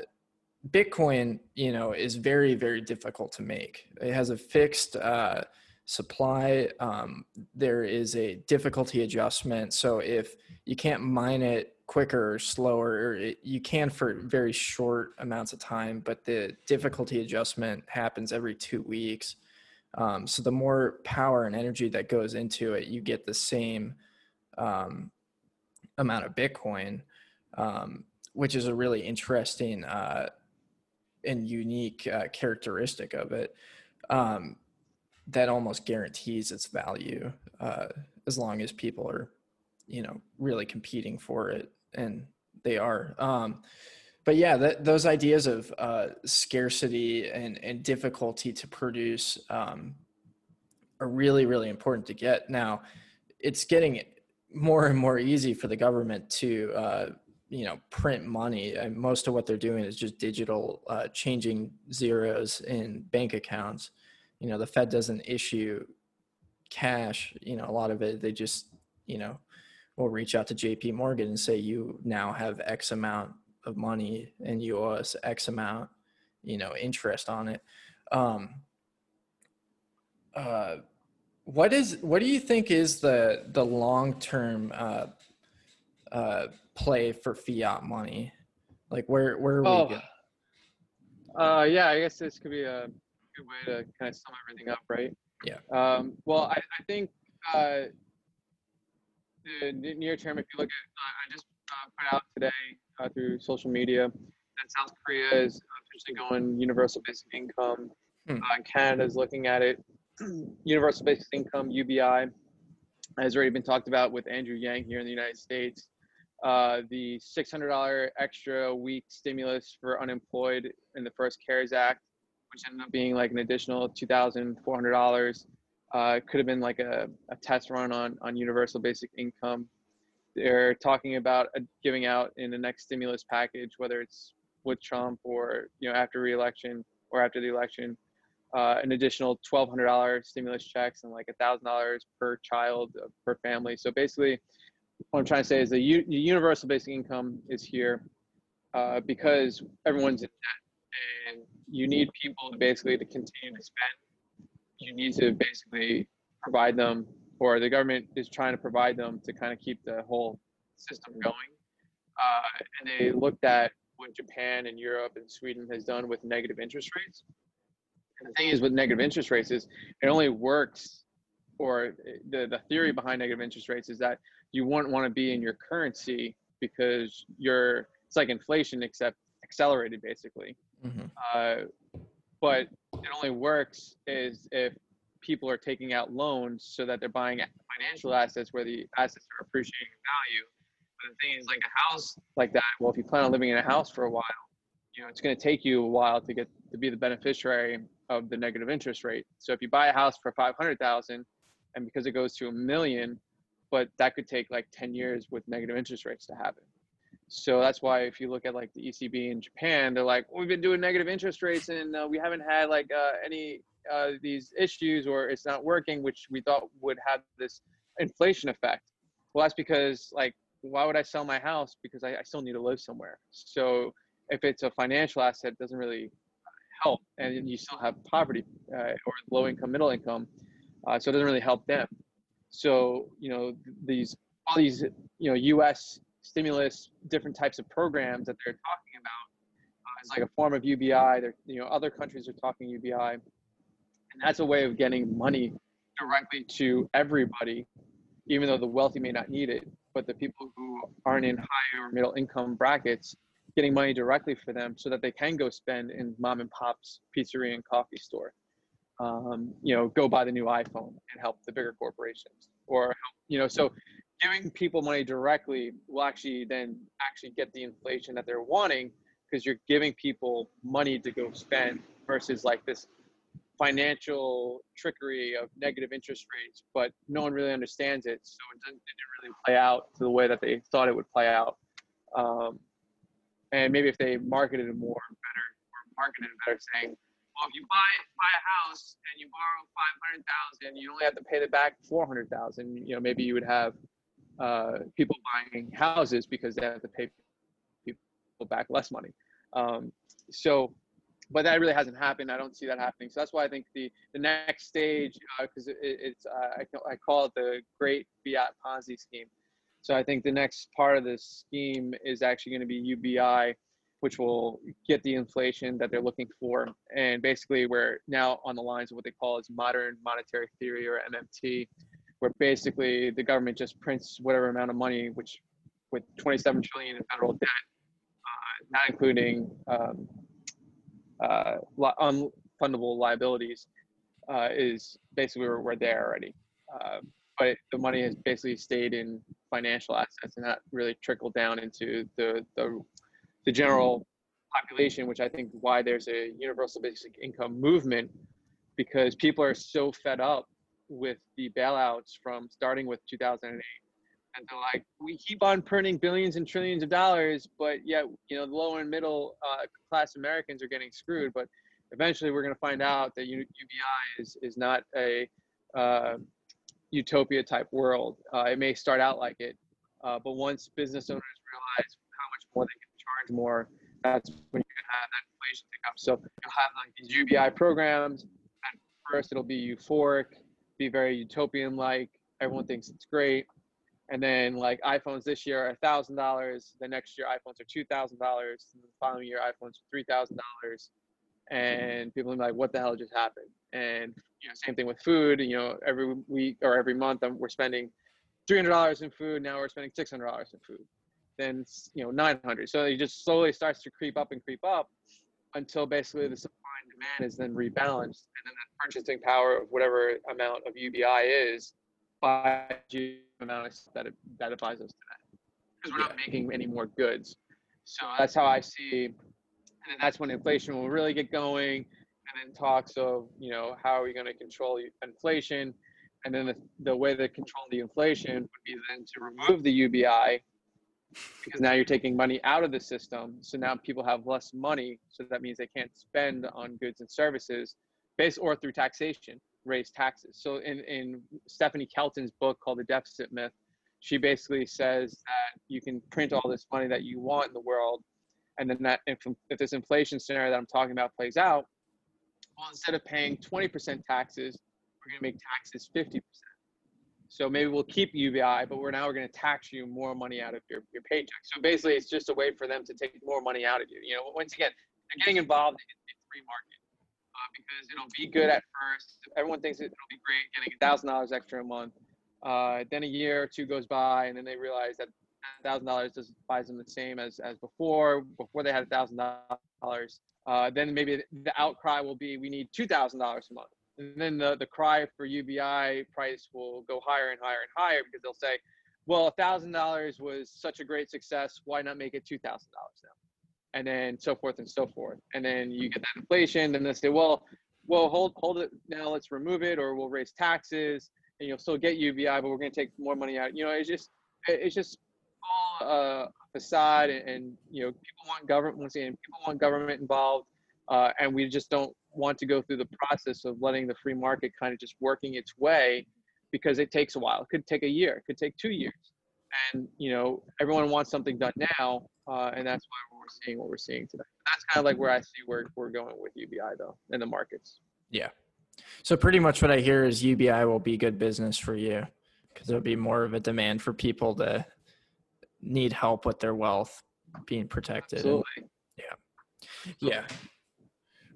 S4: Bitcoin, you know, is very, very difficult to make. It has a fixed uh, supply. Um, there is a difficulty adjustment. So if you can't mine it quicker or slower it, you can for very short amounts of time but the difficulty adjustment happens every two weeks um, so the more power and energy that goes into it you get the same um, amount of bitcoin um, which is a really interesting uh, and unique uh, characteristic of it um, that almost guarantees its value uh, as long as people are you know really competing for it and they are. But yeah, that, those ideas of uh, scarcity and, and difficulty to produce um, are really, really important to get. Now, it's getting more and more easy for the government to, uh, you know, print money. And most of what they're doing is just digital, uh, changing zeros in bank accounts. You know, the Fed doesn't issue cash. You know, a lot of it they just, you know, will reach out to JP Morgan and say, you now have X amount of money and you owe us X amount, you know, interest on it. Um, uh, what is, what do you think is the, the long-term, uh, uh, play for fiat money? Like where, where are
S5: oh.
S4: we?
S5: Uh, yeah, I guess this could be a good way to kind of sum everything up, right?
S4: Yeah.
S5: Um, well, I, I think, uh, the near term, if you look at, uh, I just uh, put out today uh, through social media that South Korea is officially going universal basic income. Hmm. Uh, Canada is looking at it. universal basic income (UBI) has already been talked about with Andrew Yang here in the United States. Uh, the $600 extra week stimulus for unemployed in the first CARES Act, which ended up being like an additional $2,400 uh, could have been like a, a test run on, on universal basic income. They're talking about uh, giving out in the next stimulus package, whether it's with Trump or you know after reelection or after the election, uh, an additional $1,200 stimulus checks and like $1,000 per child uh, per family. So basically, what I'm trying to say is the, u- universal basic income is here uh, because everyone's in debt and you need people basically to continue to spend. You need to basically provide them, or the government is trying to provide them to kind of keep the whole system going. Uh, and they looked at what Japan and Europe and Sweden has done with negative interest rates. And the thing is with negative interest rates is it only works or the, the theory behind negative interest rates is that you wouldn't want to be in your currency because you're it's like inflation except accelerated basically
S4: Mhm.
S5: uh, but it only works is if people are taking out loans so that they're buying financial assets where the assets are appreciating in value. But the thing is like a house like that well if you plan on living in a house for a while you know it's going to take you a while to get to be the beneficiary of the negative interest rate. So if you buy a house for 500000 and because it goes to a million but that could take like 10 years with negative interest rates to happen. So that's why if you look at like the ecb in japan they're like we've been doing negative interest rates and uh, we haven't had like uh, any uh, these issues or it's not working which we thought would have this inflation effect. Well that's because like why would i sell my house? Because i, I still need to live somewhere. So if it's a financial asset doesn't really help and you still have poverty uh, or low income middle income uh, so it doesn't really help them. So you know these all these you know us stimulus different types of programs that they're talking about uh, is like a form of ubi they're you know other countries are talking ubi and that's a way of getting money directly to everybody even though the wealthy may not need it but the people who aren't in high or middle income brackets getting money directly for them so that they can go spend in mom and pop's pizzeria and coffee store. Um, you know go buy the new iphone and help the bigger corporations or help, you know so giving people money directly will actually then actually get the inflation that they're wanting because you're giving people money to go spend versus like this financial trickery of negative interest rates, but no one really understands it. So it didn't, it didn't really play out to the way that they thought it would play out. Um, and maybe if they marketed it more better or marketed it better, saying, well, if you buy buy a house and you borrow five hundred thousand, you only have to pay the back four hundred thousand. You know, maybe you would have uh, people buying houses because they have to pay people back less money. Um, so, but that really hasn't happened. I don't see that happening. So that's why I think the the next stage, because it, it's uh, I, I call it the Great Fiat Ponzi scheme. So I think the next part of this scheme is actually going to be UBI, which will get the inflation that they're looking for, and basically we're now on the lines of what they call as modern monetary theory or MMT, where basically the government just prints whatever amount of money, which with 27 trillion in federal debt, uh, not including um, uh, unfundable liabilities, uh, is basically we're, we're there already. Uh, but the money has basically stayed in financial assets and not really trickled down into the, the, the general population, which I think why there's a universal basic income movement, because people are so fed up with the bailouts from starting with 2008 and they're like we keep on printing billions and trillions of dollars but yet you know the lower and middle uh, class americans are getting screwed. But eventually we're going to find out that ubi is, is not a uh, utopia type world. Uh, it may start out like it uh, but once business owners realize how much more they can charge more that's when you have that inflation pick up. So you'll have like these ubi programs at first it'll be euphoric be very utopian like everyone thinks it's great and then like iPhones this year are a thousand dollars. The next year iPhones are two thousand dollars. The following year iPhones are three thousand dollars. And people are like, "What the hell just happened?" And you know, same thing with food. You know, every week or every month, um, we're spending three hundred dollars in food. Now we're spending six hundred dollars in food. Then you know, nine hundred. So it just slowly starts to creep up and creep up until basically the supply and demand is then rebalanced, and then the purchasing power of whatever amount of UBI is by the amount of stuff that it, that buys us today because we're not making any more goods. So that's how I see, and then that's when inflation will really get going, and then talks of you know how are we going to control inflation, and then the, the way to control the inflation would be then to remove the UBI because now you're taking money out of the system. So now people have less money, so that means they can't spend on goods and services. based or through taxation raise taxes. So in in Stephanie Kelton's book called The Deficit Myth, she basically says that you can print all this money that you want in the world, and then that if, if this inflation scenario that I'm talking about plays out, well, instead of paying 20% taxes, we're going to make taxes 50%. So maybe we'll keep UBI, but we're now we're going to tax you more money out of your, your paycheck. So basically, it's just a way for them to take more money out of you. You know, once again, they're getting involved in the free market uh, because it'll be good at first. Everyone thinks it'll be great getting a thousand dollars extra a month. Uh, then a year or two goes by, and then they realize that thousand dollars just buys them the same as as before. Before they had a thousand dollars, uh, then maybe the outcry will be we need two thousand dollars a month and then the, the cry for UBI price will go higher and higher and higher because they'll say, well, a thousand dollars was such a great success. Why not make it two thousand dollars now? And then so forth and so forth. And then you get that inflation. And they say, well, well, hold hold it now. Let's remove it, or we'll raise taxes, and you'll still get UBI, but we're going to take more money out. You know, it's just it's just all uh, facade, and, and you know, people want government. Once again, people want government involved, uh, and we just don't want to go through the process of letting the free market kind of just working its way because it takes a while. It could take a year, it could take two years. And, you know, everyone wants something done now. Uh, and that's why we're seeing what we're seeing today. That's kind of like where I see where we're going with UBI, though, in the markets.
S4: Yeah. So, pretty much what I hear is UBI will be good business for you because there'll be more of a demand for people to need help with their wealth being protected.
S5: Absolutely.
S4: yeah. Yeah.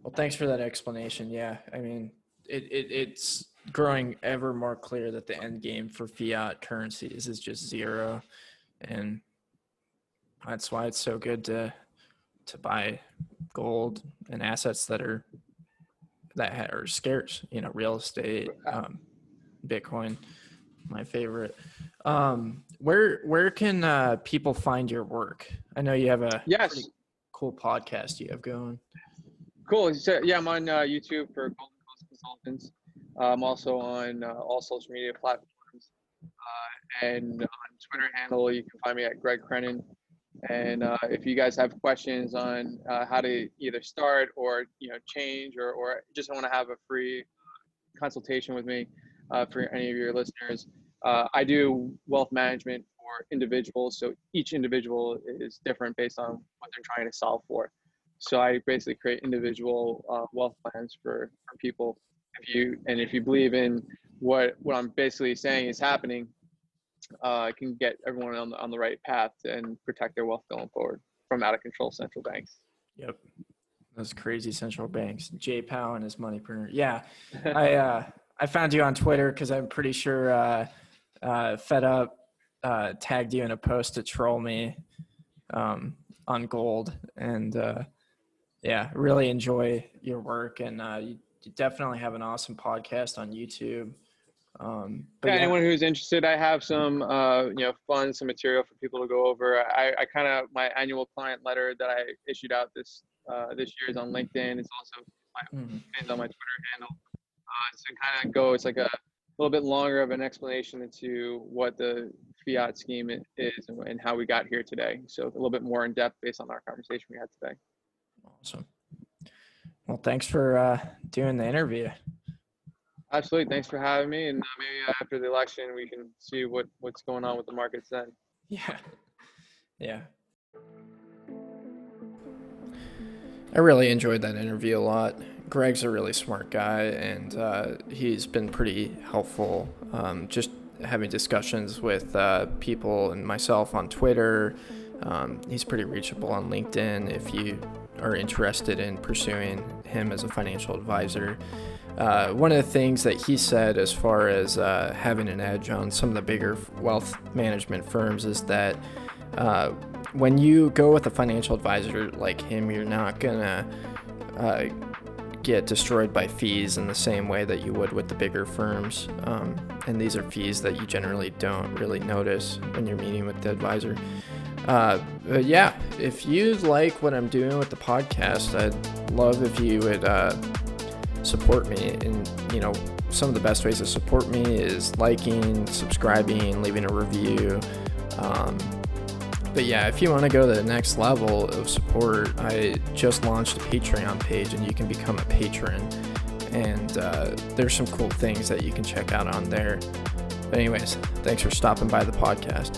S4: Well, thanks for that explanation. Yeah, I mean, it, it it's growing ever more clear that the end game for fiat currencies is just zero, and that's why it's so good to to buy gold and assets that are that are scarce. You know, real estate, um, Bitcoin, my favorite. Um, where where can uh, people find your work? I know you have a
S5: yes
S4: cool podcast you have going.
S5: Cool. So, yeah, I'm on uh, YouTube for Golden Coast Consultants. I'm also on uh, all social media platforms. Uh, and on Twitter handle, you can find me at Greg Crennan. And uh, if you guys have questions on uh, how to either start or you know change or, or just want to have a free consultation with me for any of your listeners, I do wealth management for individuals. So each individual is different based on what they're trying to solve for. So I basically create individual uh, wealth plans for, for people. If you and if you believe in what what I'm basically saying is happening, uh, I can get everyone on the on the right path and protect their wealth going forward from out of control central banks.
S4: Yep, those crazy central banks. Jay Powell and his money printer. Yeah, I uh, I found you on Twitter because I'm pretty sure uh, uh, Fed Up uh, tagged you in a post to troll me um, on gold and. Uh, yeah, really enjoy your work, and uh, you, you, definitely have an awesome podcast on YouTube. Um,
S5: yeah, yeah, anyone who's interested, I have some uh, you know fun, some material for people to go over. I, I kind of my annual client letter that I issued out this uh, this year is on LinkedIn. It's also my, mm-hmm. on my Twitter handle. Uh, so kind of go. It's like a little bit longer of an explanation into what the fiat scheme is and, and how we got here today. So a little bit more in depth based on our conversation we had today.
S4: Awesome. Well, thanks for uh, doing the interview.
S5: Absolutely. Thanks for having me. And uh, maybe after the election, we can see what, what's going on with the markets then.
S4: Yeah. Yeah. I really enjoyed that interview a lot. Greg's a really smart guy, and uh, he's been pretty helpful um, just having discussions with uh, people and myself on Twitter. Um, he's pretty reachable on LinkedIn if you are interested in pursuing him as a financial advisor. Uh, one of the things that he said, as far as uh, having an edge on some of the bigger wealth management firms, is that uh, when you go with a financial advisor like him, you're not gonna uh, get destroyed by fees in the same way that you would with the bigger firms. Um, and these are fees that you generally don't really notice when you're meeting with the advisor. Uh, but yeah, if you like what I'm doing with the podcast, I'd love if you would uh, support me. And, you know, some of the best ways to support me is liking, subscribing, leaving a review. Um, but yeah, if you want to go to the next level of support, I just launched a Patreon page and you can become a patron. and uh, there's some cool things that you can check out on there. But anyways, thanks for stopping by the podcast.